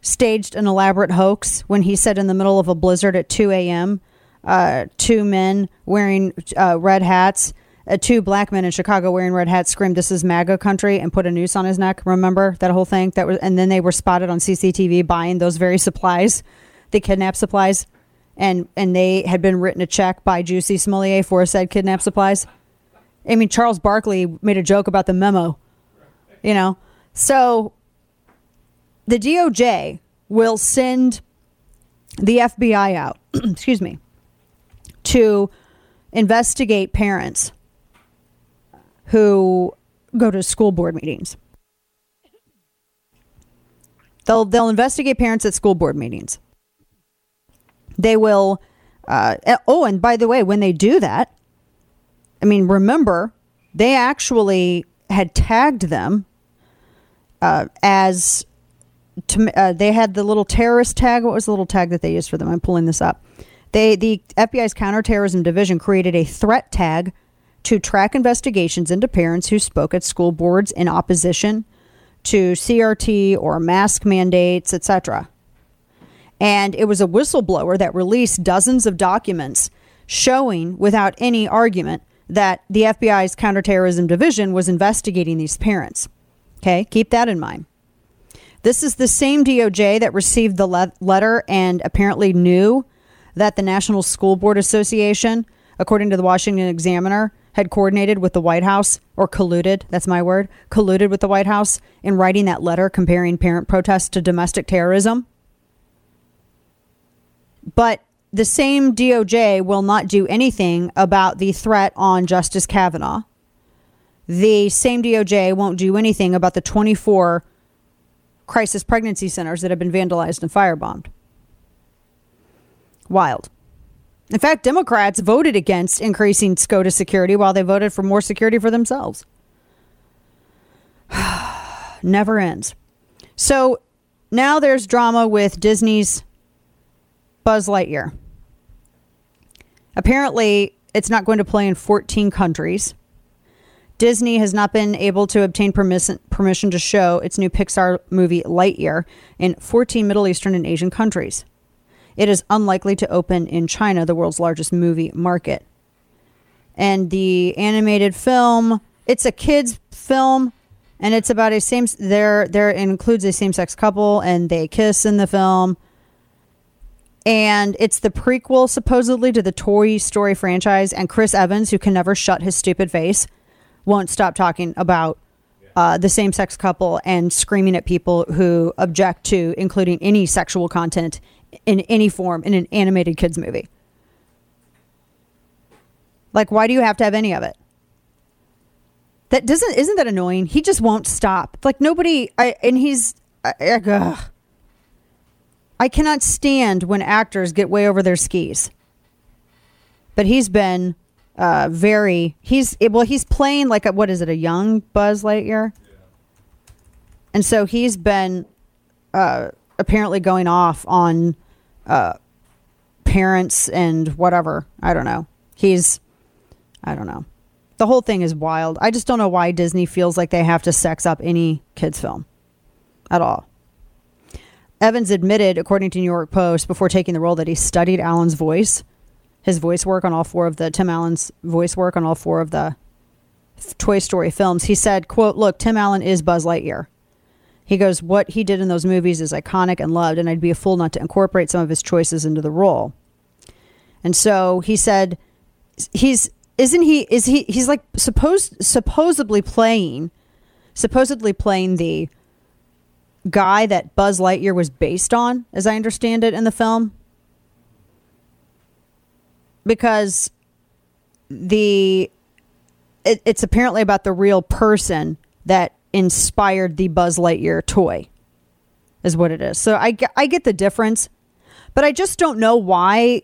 A: staged an elaborate hoax when he said in the middle of a blizzard at 2 a.m. Uh, two men wearing uh, red hats, uh, two black men in Chicago wearing red hats, screamed "This is MAGA country" and put a noose on his neck. Remember that whole thing? That was, and then they were spotted on CCTV buying those very supplies, the kidnap supplies and and they had been written a check by Juicy Smollier for said kidnap supplies. I mean, Charles Barkley made a joke about the memo, you know. So the DOJ will send the FBI out, excuse me, to investigate parents who go to school board meetings. They'll they'll investigate parents at school board meetings. They will. Uh, oh, and by the way, when they do that, I mean, remember, they actually had tagged them uh, as to, uh, they had the little terrorist tag. What was the little tag that they used for them? I'm pulling this up. They the FBI's counterterrorism division created a threat tag to track investigations into parents who spoke at school boards in opposition to CRT or mask mandates, etc. And it was a whistleblower that released dozens of documents showing without any argument that the FBI's counterterrorism division was investigating these parents. Okay, keep that in mind. This is the same DOJ that received the le- letter and apparently knew that the National School Board Association, according to the Washington Examiner, had coordinated with the White House or colluded, that's my word, colluded with the White House in writing that letter comparing parent protests to domestic terrorism. But the same DOJ will not do anything about the threat on Justice Kavanaugh. The same DOJ won't do anything about the 24 crisis pregnancy centers that have been vandalized and firebombed. Wild. In fact, Democrats voted against increasing SCOTUS security while they voted for more security for themselves. Never ends. So now there's drama with Disney's Buzz Lightyear. Apparently, it's not going to play in 14 countries. Disney has not been able to obtain permission, permission to show its new Pixar movie Lightyear in 14 Middle Eastern and Asian countries. It is unlikely to open in China, the world's largest movie market. And the animated film, it's a kids film and it's about a same there there includes a same-sex couple and they kiss in the film and it's the prequel supposedly to the Toy Story franchise. And Chris Evans, who can never shut his stupid face, won't stop talking about uh, the same sex couple and screaming at people who object to including any sexual content in any form in an animated kids movie. Like, why do you have to have any of it? That doesn't isn't that annoying? He just won't stop. Like nobody, I, and he's. I, I, I cannot stand when actors get way over their skis. But he's been uh, very he's well he's playing like a, what is it a young Buzz Lightyear, yeah. and so he's been uh, apparently going off on uh, parents and whatever I don't know He's, I don't know. The whole thing is wild. I just don't know why Disney feels like they have to sex up any kids' film at all. Evans admitted, according to New York Post, before taking the role, that he studied Allen's voice, his voice work on all four of the Tim Allen's voice work on all four of the Toy Story films. He said, "quote Look, Tim Allen is Buzz Lightyear." He goes, "What he did in those movies is iconic and loved, and I'd be a fool not to incorporate some of his choices into the role." And so he said, "He's isn't he? Is he? He's like supposed supposedly playing, supposedly playing the." guy that Buzz Lightyear was based on, as I understand it in the film. Because the it, it's apparently about the real person that inspired the Buzz Lightyear toy, is what it is. So I, I get the difference, but I just don't know why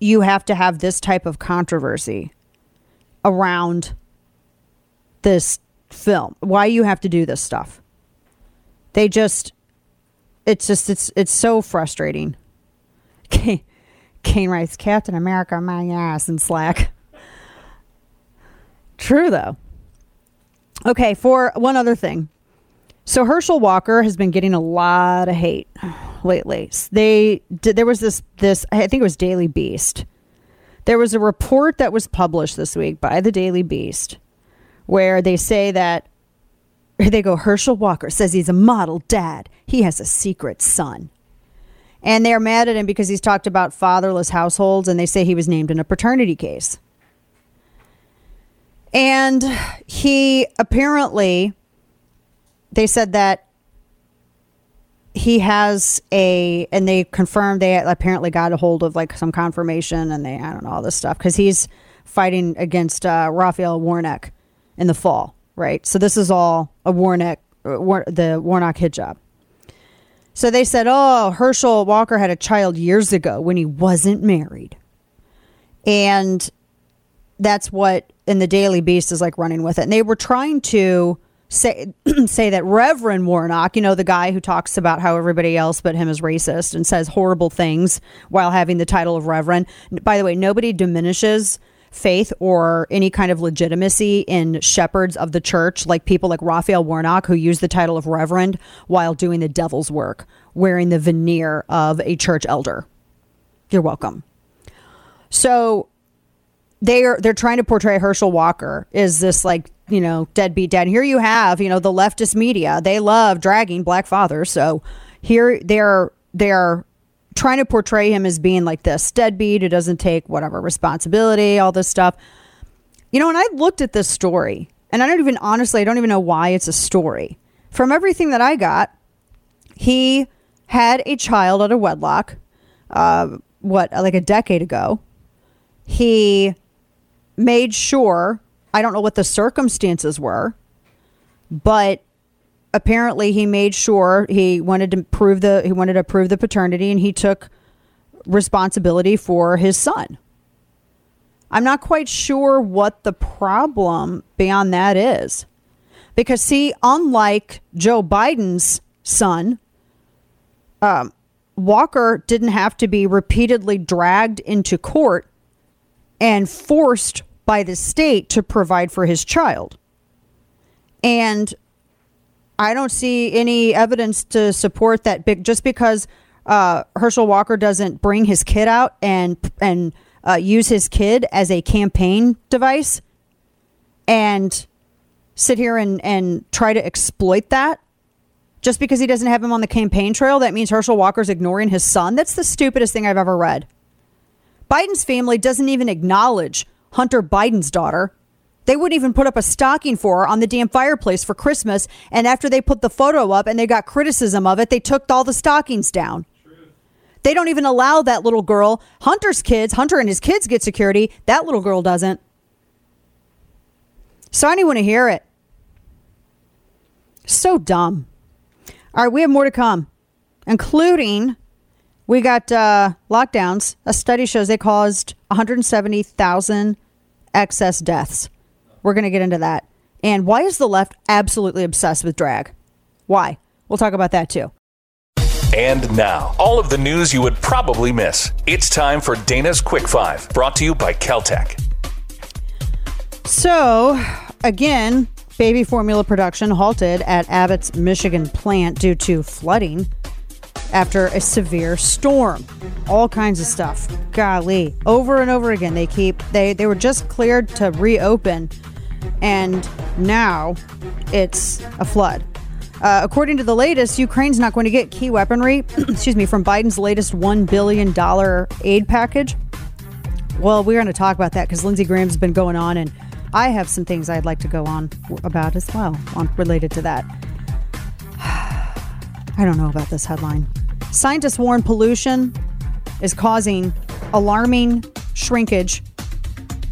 A: you have to have this type of controversy around this film. Why you have to do this stuff they just it's just it's it's so frustrating kane, kane writes captain america my ass in slack. True though. Okay for one other thing. So herschel walker has been getting a lot of hate lately. They did there was this this i think it was daily beast. There was a report that was published this week by the daily beast where they say that they go, Herschel Walker says he's a model dad. He has a secret son. And they're mad at him because he's talked about fatherless households and they say he was named in a paternity case. And he apparently, they said that he has a, and they confirmed they apparently got a hold of like some confirmation and they, I don't know, all this stuff because he's fighting against uh, Raphael Warnock in the fall right? So this is all a Warnock, uh, War, the Warnock hit job. So they said, oh, Herschel Walker had a child years ago when he wasn't married. And that's what in the Daily Beast is like running with it. And they were trying to say say that Reverend Warnock, you know, the guy who talks about how everybody else but him is racist and says horrible things while having the title of Reverend. By the way, nobody diminishes faith or any kind of legitimacy in shepherds of the church, like people like Raphael Warnock, who use the title of reverend while doing the devil's work, wearing the veneer of a church elder. You're welcome. So they're they're trying to portray Herschel Walker is this like you know deadbeat dad. Here you have you know the leftist media. They love dragging black fathers. So here they're they're trying to portray him as being like this deadbeat who doesn't take whatever responsibility, all this stuff. You know, and I looked at this story, and I don't even honestly, I don't even know why it's a story. From everything that I got, he had a child out of wedlock, uh, what, like a decade ago. He made sure, I don't know what the circumstances were, but apparently he made sure he wanted to prove the he wanted to prove the paternity and he took responsibility for his son. I'm not quite sure what the problem beyond that is. Because see, unlike Joe Biden's son, um, Walker didn't have to be repeatedly dragged into court and forced by the state to provide for his child. And I don't see any evidence to support that. Big, just because uh, Herschel Walker doesn't bring his kid out and and uh, use his kid as a campaign device, and sit here and and try to exploit that. Just because he doesn't have him on the campaign trail, that means Herschel Walker's ignoring his son. That's the stupidest thing I've ever read. Biden's family doesn't even acknowledge Hunter Biden's daughter. They wouldn't even put up a stocking for her on the damn fireplace for Christmas. And after they put the photo up and they got criticism of it, they took all the stockings down. They don't even allow that little girl, Hunter's kids, Hunter and his kids get security. That little girl doesn't. So I didn't want to hear it. So dumb. All right, we have more to come, including we got uh, lockdowns. A study shows they caused 170,000 excess deaths. We're going to get into that. And why is the left absolutely obsessed with drag? Why? We'll talk about that too.
C: And now, all of the news you would probably miss. It's time for Dana's Quick Five, brought to you by KelTec.
A: So, again, baby formula production halted at Abbott's Michigan plant due to flooding after a severe storm. All kinds of stuff. Golly, over and over again they keep they they were just cleared to reopen and now it's a flood. Uh, according to the latest, Ukraine's not going to get key weaponry, excuse me, from Biden's latest $1 billion aid package. Well, we're going to talk about that because Lindsey Graham's been going on, and I have some things I'd like to go on about as well, on, related to that. I don't know about this headline. Scientists warn pollution is causing alarming shrinkage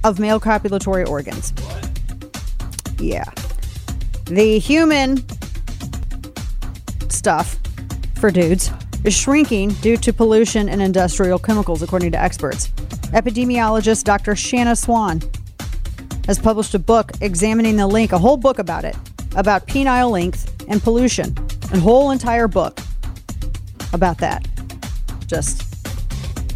A: of male copulatory organs. Yeah. The human stuff for dudes is shrinking due to pollution and industrial chemicals, according to experts. Epidemiologist Dr. Shanna Swan has published a book examining the link, a whole book about it, about penile length and pollution. A whole entire book about that. Just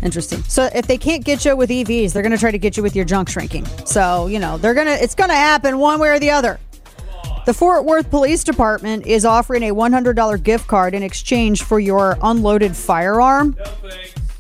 A: interesting. So if they can't get you with EVs, they're going to try to get you with your junk shrinking. So, you know, they're going to it's going to happen one way or the other. The Fort Worth Police Department is offering a $100 gift card in exchange for your unloaded firearm.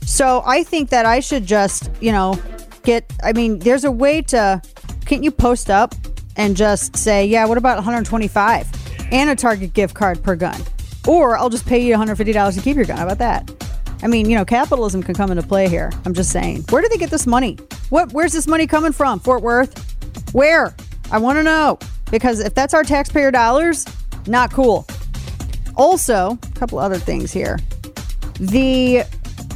A: So I think that I should just, you know, get. I mean, there's a way to. Can't you post up and just say, yeah, what about 125 and a Target gift card per gun? Or I'll just pay you $150 to keep your gun. How about that? I mean, you know, capitalism can come into play here. I'm just saying. Where do they get this money? What? Where's this money coming from? Fort Worth? Where? I want to know because if that's our taxpayer dollars, not cool. Also, a couple other things here. The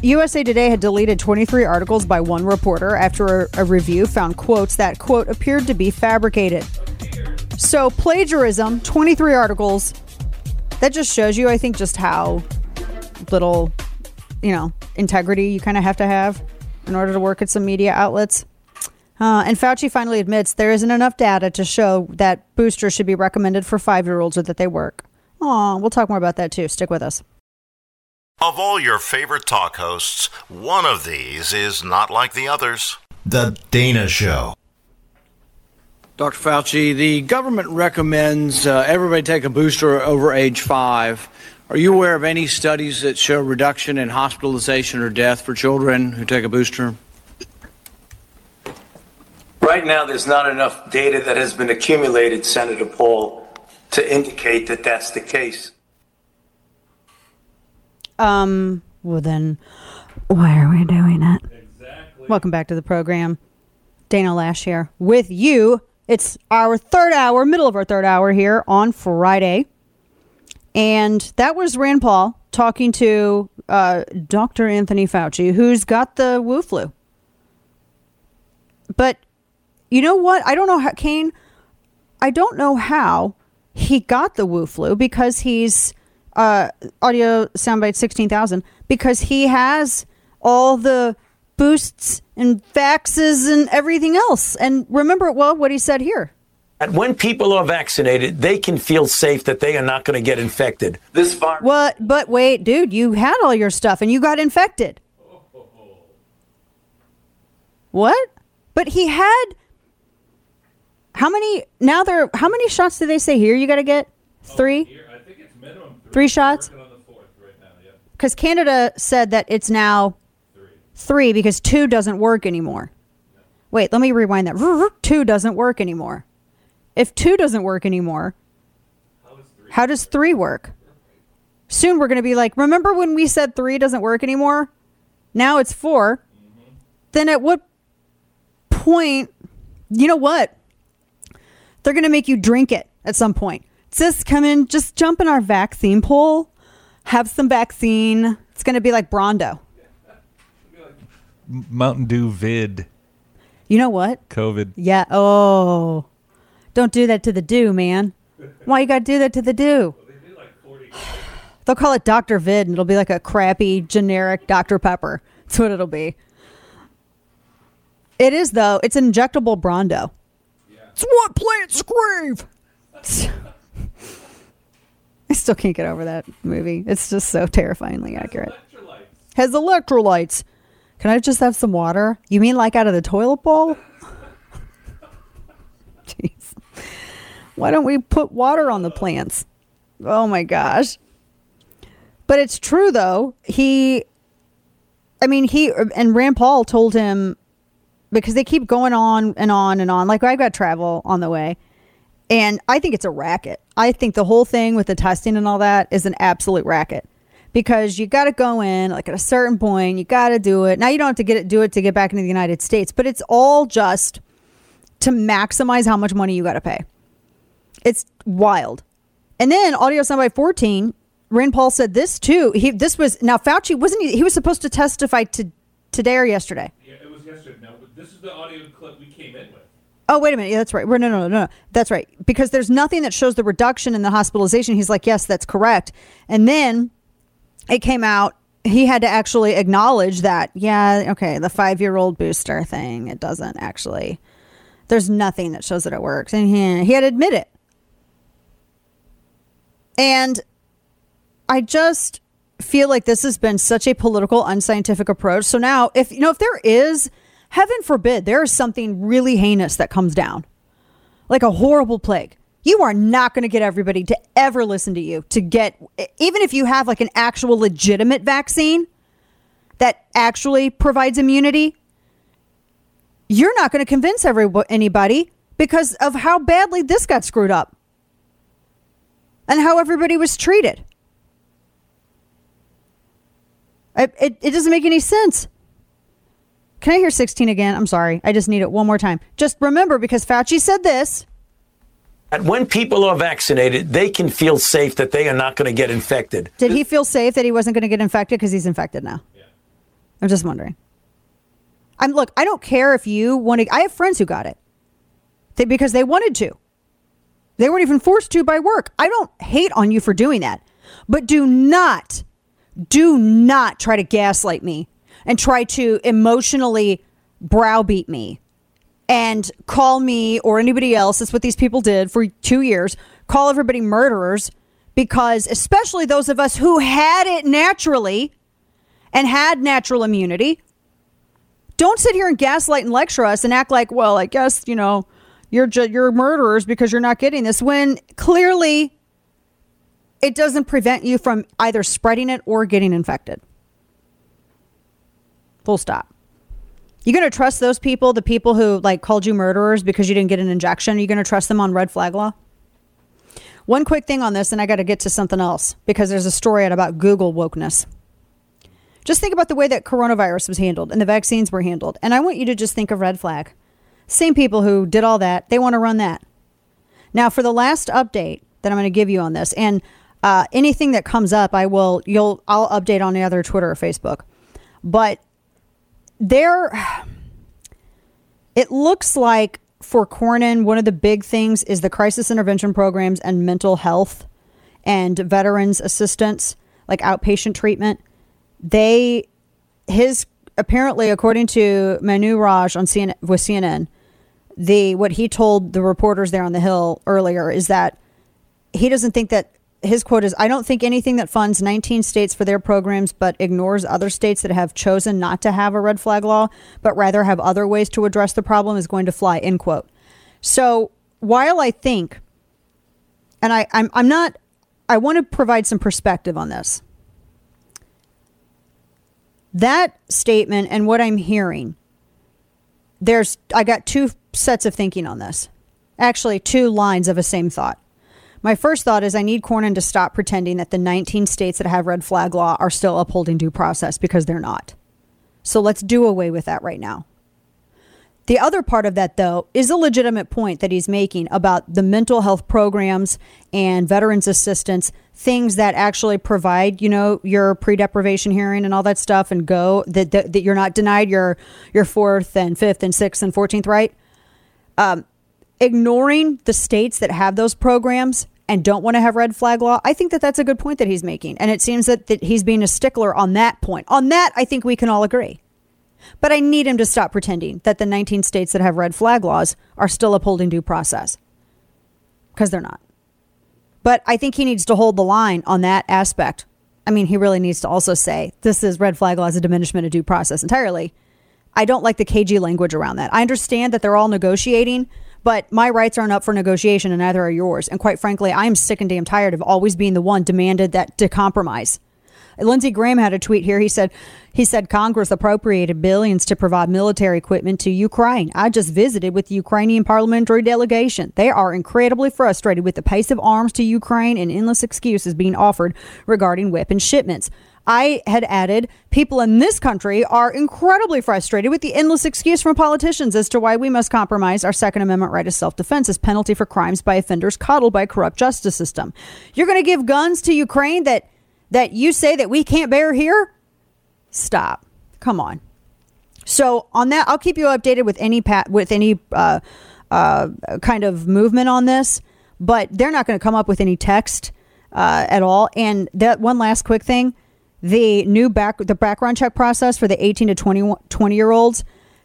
A: USA Today had deleted 23 articles by one reporter after a, a review found quotes that quote appeared to be fabricated. So plagiarism, 23 articles. That just shows you, I think, just how little, you know, integrity you kind of have to have in order to work at some media outlets. Uh, and Fauci finally admits there isn't enough data to show that boosters should be recommended for five year olds or that they work. Aw, we'll talk more about that too. Stick with us.
E: Of all your favorite talk hosts, one of these is not like the others.
O: The Dana Show.
P: Dr. Fauci, the government recommends uh, everybody take a booster over age five. Are you aware of any studies that show reduction in hospitalization or death for children who take a booster?
Q: Right now, there's not enough data that has been accumulated, Senator Paul, to indicate that that's the case.
A: Um, well then, why are we doing it? Exactly. Welcome back to the program. Dana Loesch here with you. It's our third hour, middle of our third hour here on Friday. And that was Rand Paul talking to uh, Dr. Anthony Fauci, who's got the Wu flu. But you know what? I don't know how, Kane, I don't know how he got the Wu flu because he's uh, audio soundbite 16,000 because he has all the boosts and faxes and everything else. And remember, well, what he said here.
Q: And when people are vaccinated, they can feel safe that they are not going to get infected. This virus.
A: What? But wait, dude, you had all your stuff and you got infected. What? But he had how many? Now there. How many shots did they say here? You got to get three. Three shots. Because Canada said that it's now three because two doesn't work anymore. Wait, let me rewind that. Two doesn't work anymore. If two doesn't work anymore, how does three work? Soon we're going to be like, remember when we said three doesn't work anymore? Now it's 4 Then at what point, you know what? They're going to make you drink it at some point. Just come in, just jump in our vaccine pool, have some vaccine. It's going to be like Brawndo.
G: Mountain Dew vid.
A: You know what?
G: COVID.
A: Yeah. Oh, don't do that to the dew, man. Why you got to do that to the dew? They'll call it Dr. Vid and it'll be like a crappy generic Dr. Pepper. That's what it'll be. It is, though. It's an injectable Brawndo. It's what plants crave. I still can't get over that movie. It's just so terrifyingly accurate. Has electrolytes. Can I just have some water? You mean like out of the toilet bowl? Jeez. Why don't we put water on the plants? Oh my gosh. But it's true though. He I mean, he and Rand Paul told him because they keep going on and on and on. Like I've got travel on the way. And I think it's a racket. I think the whole thing with the testing and all that is an absolute racket. Because you got to go in like at a certain point, you got to do it. Now you don't have to get it do it to get back into the United States, but it's all just to maximize how much money you got to pay. It's wild. And then audio soundbite 14, Rand Paul said this too. He this was now Fauci wasn't he, he was supposed to testify to today or yesterday.
G: Yeah, it was yesterday. No, but this is the audio clip we came in with.
A: Oh wait a minute, yeah, that's right. No, no, no, no, that's right. Because there's nothing that shows the reduction in the hospitalization. He's like, yes, that's correct. And then it came out. He had to actually acknowledge that. Yeah, okay, the five year old booster thing. It doesn't actually. There's nothing that shows that it works, and he, he had to admit it. And I just feel like this has been such a political, unscientific approach. So now, if you know, if there is, heaven forbid, there is something really heinous that comes down, like a horrible plague. You are not going to get everybody to ever listen to you to get, even if you have like an actual legitimate vaccine that actually provides immunity. You're not going to convince every anybody because of how badly this got screwed up and how everybody was treated. It, it, it doesn't make any sense. Can I hear 16 again? I'm sorry. I just need it one more time. Just remember, because Fauci said this.
R: And when people are vaccinated, they can feel safe that they are not going to get infected.
A: Did he feel safe that he wasn't going to get infected because he's infected now? Yeah. I'm just wondering. I'm look. I don't care if you want to. I have friends who got it they, because they wanted to. They weren't even forced to by work. I don't hate on you for doing that, but do not do not try to gaslight me and try to emotionally browbeat me and call me or anybody else. That's what these people did for two years. Call everybody murderers because, especially those of us who had it naturally and had natural immunity, don't sit here and gaslight and lecture us and act like, well, I guess, you know, you're, ju- you're murderers because you're not getting this when clearly it doesn't prevent you from either spreading it or getting infected. Full stop. You going to trust those people, the people who like called you murderers because you didn't get an injection? Are you going to trust them on red flag law? One quick thing on this, and I got to get to something else because there's a story out about Google wokeness. Just think about the way that coronavirus was handled and the vaccines were handled. And I want you to just think of red flag. Same people who did all that, they want to run that. Now, for the last update that I'm going to give you on this, and uh, anything that comes up, I will you'll I'll update on the other Twitter or Facebook. But there, it looks like for Cornyn, one of the big things is the crisis intervention programs and mental health and veterans assistance, like outpatient treatment. They, his apparently, according to Manu Raju on CNN with CNN, the what he told the reporters there on the Hill earlier is that he doesn't think that his quote is I don't think anything that funds 19 states for their programs but ignores other states that have chosen not to have a red flag law, but rather have other ways to address the problem is going to fly, end quote. So while I think, and I, I'm, I'm not, I want to provide some perspective on this. That statement and what I'm hearing, there's, I got two sets of thinking on this. Actually, two lines of a same thought. My first thought is I need Cornyn to stop pretending that the 19 states that have red flag law are still upholding due process because they're not. So let's do away with that right now. The other part of that, though, is a legitimate point that he's making about the mental health programs and veterans assistance, things that actually provide, you know, your pre-deprivation hearing and all that stuff, and go that that, that you're not denied your your fourth and fifth and sixth and fourteenth right. Um, ignoring the states that have those programs and don't want to have red flag law, I think that that's a good point that he's making. And it seems that, that he's being a stickler on that point. On that, I think we can all agree. But I need him to stop pretending that the 19 states that have red flag laws are still upholding due process because they're not. But I think he needs to hold the line on that aspect. I mean, he really needs to also say this is red flag law as a diminishment of due process entirely. I don't like the cagey language around that. I understand that they're all negotiating, but my rights aren't up for negotiation and neither are yours. And quite frankly, I am sick and damn tired of always being the one demanded that to compromise. Lindsey Graham had a tweet here. He said, he said Congress appropriated billions to provide military equipment to Ukraine. I just visited with the Ukrainian parliamentary delegation. They are incredibly frustrated with the pace of arms to Ukraine and endless excuses being offered regarding weapon shipments. I had added, people in this country are incredibly frustrated with the endless excuse from politicians as to why we must compromise our Second Amendment right of self defense as penalty for crimes by offenders coddled by a corrupt justice system. You're going to give guns to Ukraine that that you say that we can't bear here? Stop. Come on. So on that, I'll keep you updated with any pat with any uh, uh, kind of movement on this. But they're not going to come up with any text uh, at all. And that one last quick thing: the new back the background check process for the 18 to 20, 20 year olds.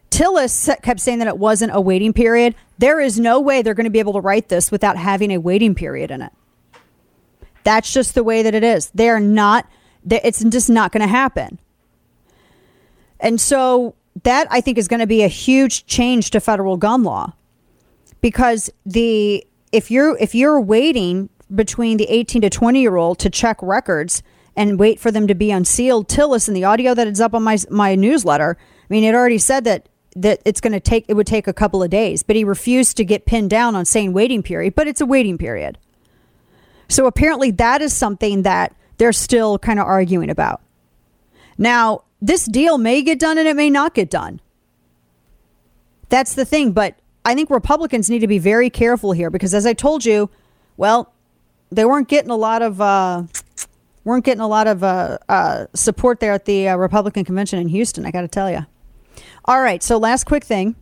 A: Tillis kept saying that it wasn't a waiting period. There is no way they're going to be able to write this without having a waiting period in it. That's just the way that it is. They're not, it's just not going to happen. And so that I think is going to be a huge change to federal gun law because the if you're if you're waiting between the 18 to 20 year old to check records and wait for them to be unsealed Tillis in the audio that is up on my my newsletter I mean it already said that that it's going to take it would take a couple of days but he refused to get pinned down on saying waiting period but it's a waiting period so apparently that is something that they're still kind of arguing about. Now, this deal may get done and it may not get done. That's the thing. But I think Republicans need to be very careful here because, as I told you, well, they weren't getting a lot of uh, weren't getting a lot of uh, uh, support there at the uh, Republican convention in Houston. I got to tell you. All right. So last quick thing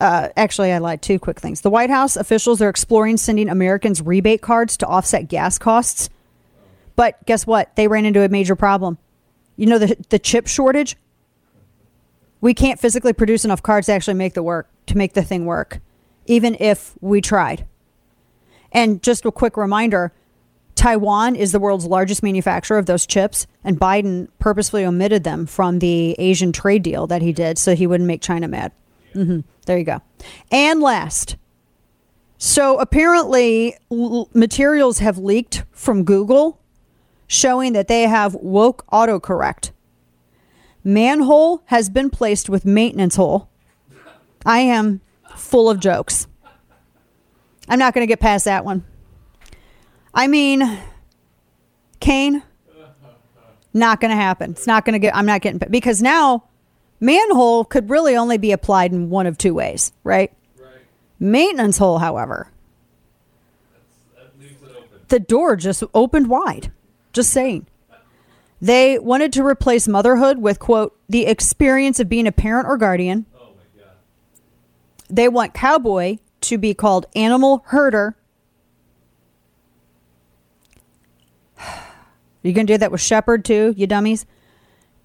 A: uh, actually, I lied. Two quick things. The White House officials are exploring sending Americans rebate cards to offset gas costs. But guess what? They ran into a major problem. You know the the chip shortage. We can't physically produce enough cards to actually make the work to make the thing work, even if we tried. And just a quick reminder: Taiwan is the world's largest manufacturer of those chips, and Biden purposefully omitted them from the Asian trade deal that he did so he wouldn't make China mad. Mm-hmm. There you go. And last, so apparently l- materials have leaked from Google showing that they have woke autocorrect. Manhole has been placed with maintenance hole. I am full of jokes. I'm not going to get past that one. I mean, Kane, not going to happen. It's not going to get, I'm not getting, because now Manhole could really only be applied in one of two ways, right? right. Maintenance hole, however, the door just opened wide. Just saying. They wanted to replace motherhood with, quote, the experience of being a parent or guardian. Oh my God. They want cowboy to be called animal herder. You can do that with shepherd too, you dummies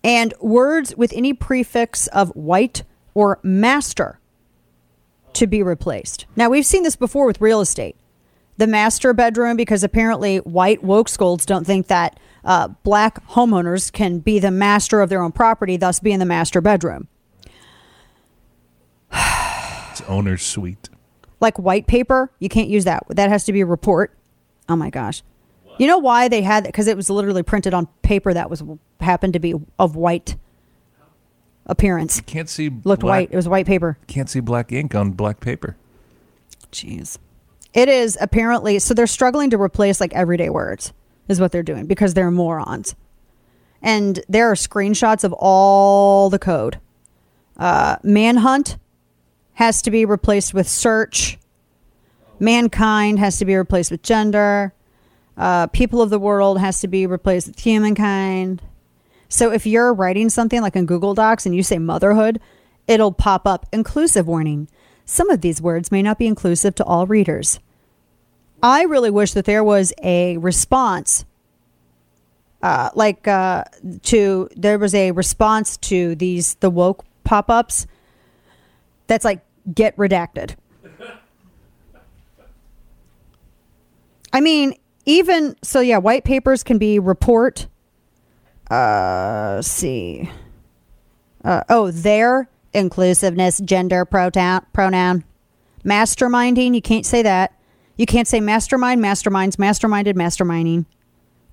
A: and words with any prefix of white or master to be replaced. Now, we've seen this before with real estate. The master bedroom, because apparently white woke scolds don't think that uh, black homeowners can be the master of their own property, thus being the master bedroom.
G: it's owner's suite.
A: Like white paper, you can't use that. That has to be a report. Oh my gosh. You know why they had it? Because it was literally printed on paper that was happened to be of white appearance.
G: Can't see
A: looked
G: black,
A: white. It was white paper.
G: Can't see black ink on black paper.
A: Jeez. It is apparently so they're struggling to replace like everyday words is what they're doing because they're morons. And there are screenshots of all the code. Uh, manhunt has to be replaced with search. Mankind has to be replaced with gender uh, people of the world has to be replaced with humankind. So if you're writing something like in Google Docs and you say motherhood, it'll pop up inclusive warning. Some of these words may not be inclusive to all readers. I really wish that there was a response, uh, like uh, to there was a response to these the woke pop ups. That's like get redacted. I mean, even so, yeah, white papers can be report. Uh, see. Uh, oh, their inclusiveness, gender pronoun, pronoun, masterminding. You can't say that. You can't say mastermind, masterminds, masterminded, masterminding,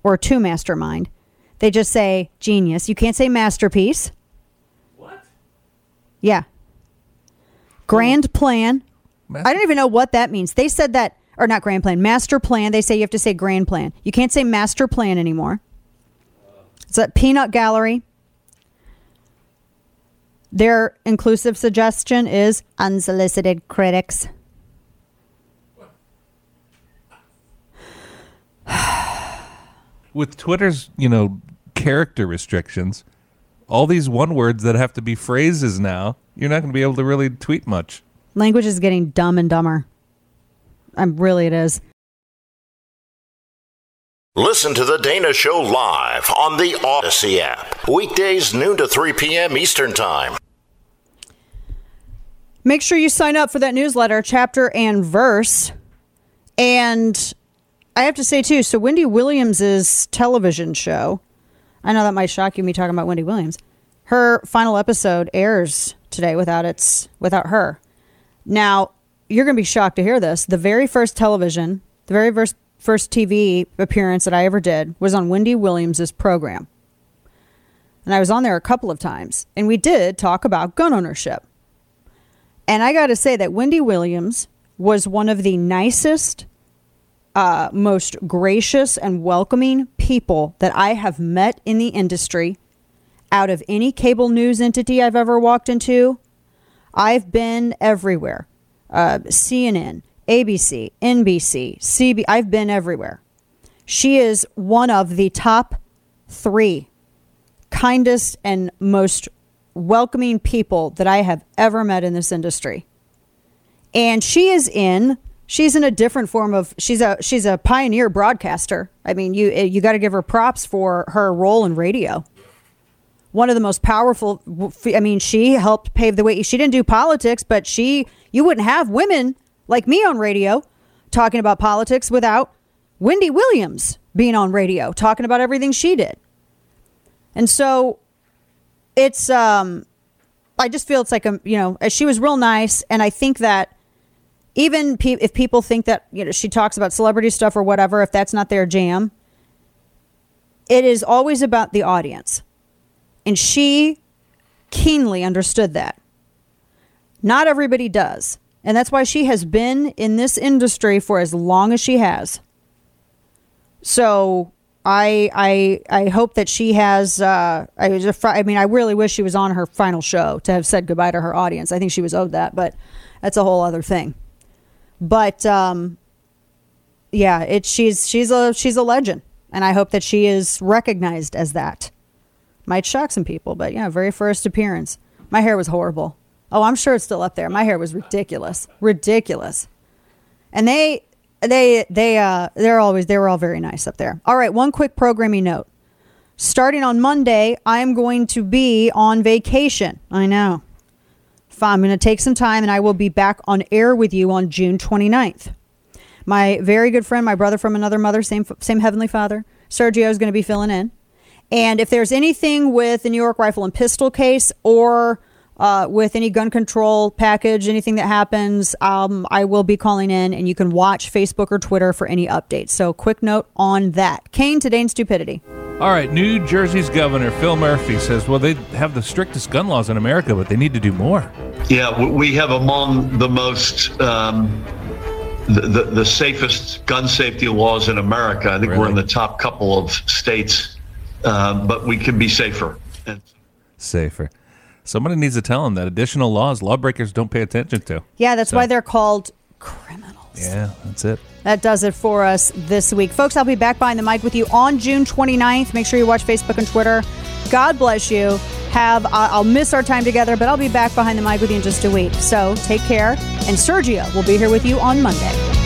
A: or to mastermind. They just say genius. You can't say masterpiece. What? Yeah. Grand plan. I don't even know what that means. They said that, or not grand plan, master plan. They say you have to say grand plan. You can't say master plan anymore. It's a peanut gallery. Their inclusive suggestion is unsolicited critics.
G: With Twitter's, you know, character restrictions, all these one words that have to be phrases now, you're not going to be able to really tweet much.
A: Language is getting dumb and dumber. I'm really it is.
E: Listen to The Dana Show live on the Odyssey app. Weekdays, noon to 3 p.m. Eastern Time.
A: Make sure you sign up for that newsletter, chapter and verse. And I have to say, too, so Wendy Williams' television show, I know that might shock you, me talking about Wendy Williams. Her final episode airs today without its without her. Now, you're going to be shocked to hear this. The very first television, the very first first TV appearance that I ever did was on Wendy Williams' program. And I was on there a couple of times, and we did talk about gun ownership. And I got to say that Wendy Williams was one of the nicest, uh, most gracious, and welcoming people that I have met in the industry out of any cable news entity I've ever walked into. I've been everywhere uh, CNN, ABC, NBC, CB. I've been everywhere. She is one of the top three kindest and most welcoming people that I have ever met in this industry. And she is in she's in a different form of she's a she's a pioneer broadcaster. I mean, you you got to give her props for her role in radio. One of the most powerful I mean, she helped pave the way. She didn't do politics, but she you wouldn't have women like me on radio talking about politics without Wendy Williams being on radio talking about everything she did. And so it's um I just feel it's like a you know she was real nice and I think that even pe- if people think that you know she talks about celebrity stuff or whatever if that's not their jam it is always about the audience and she keenly understood that not everybody does and that's why she has been in this industry for as long as she has so I I I hope that she has. Uh, I was. A, I mean, I really wish she was on her final show to have said goodbye to her audience. I think she was owed that, but that's a whole other thing. But um, yeah, it's she's she's a she's a legend, and I hope that she is recognized as that. Might shock some people, but yeah, very first appearance. My hair was horrible. Oh, I'm sure it's still up there. My hair was ridiculous, ridiculous, and they they they uh they're always they were all very nice up there. All right, one quick programming note. Starting on Monday, I'm going to be on vacation. I know. I'm going to take some time and I will be back on air with you on June 29th. My very good friend, my brother from another mother, same same heavenly father, Sergio is going to be filling in. And if there's anything with the New York Rifle and Pistol case or uh, with any gun control package, anything that happens, um, I will be calling in and you can watch Facebook or Twitter for any updates. So, quick note on that. Kane, today in stupidity.
G: All right, New Jersey's governor, Phil Murphy, says, well, they have the strictest gun laws in America, but they need to do more.
S: Yeah, we have among the most. Um, the, the, the, safest gun safety laws in America. I think really? we're in the top couple of states, um, but we can be safer.
G: Safer. Somebody needs to tell them that additional laws lawbreakers don't pay attention to.
A: Yeah, that's so. why they're called criminals.
G: Yeah, that's it.
A: That does it for us this week. Folks, I'll be back behind the mic with you on June 29th. Make sure you watch Facebook and Twitter. God bless you. Have I'll miss our time together, but I'll be back behind the mic with you in just a week. So take care. And Sergio will be here with you on Monday.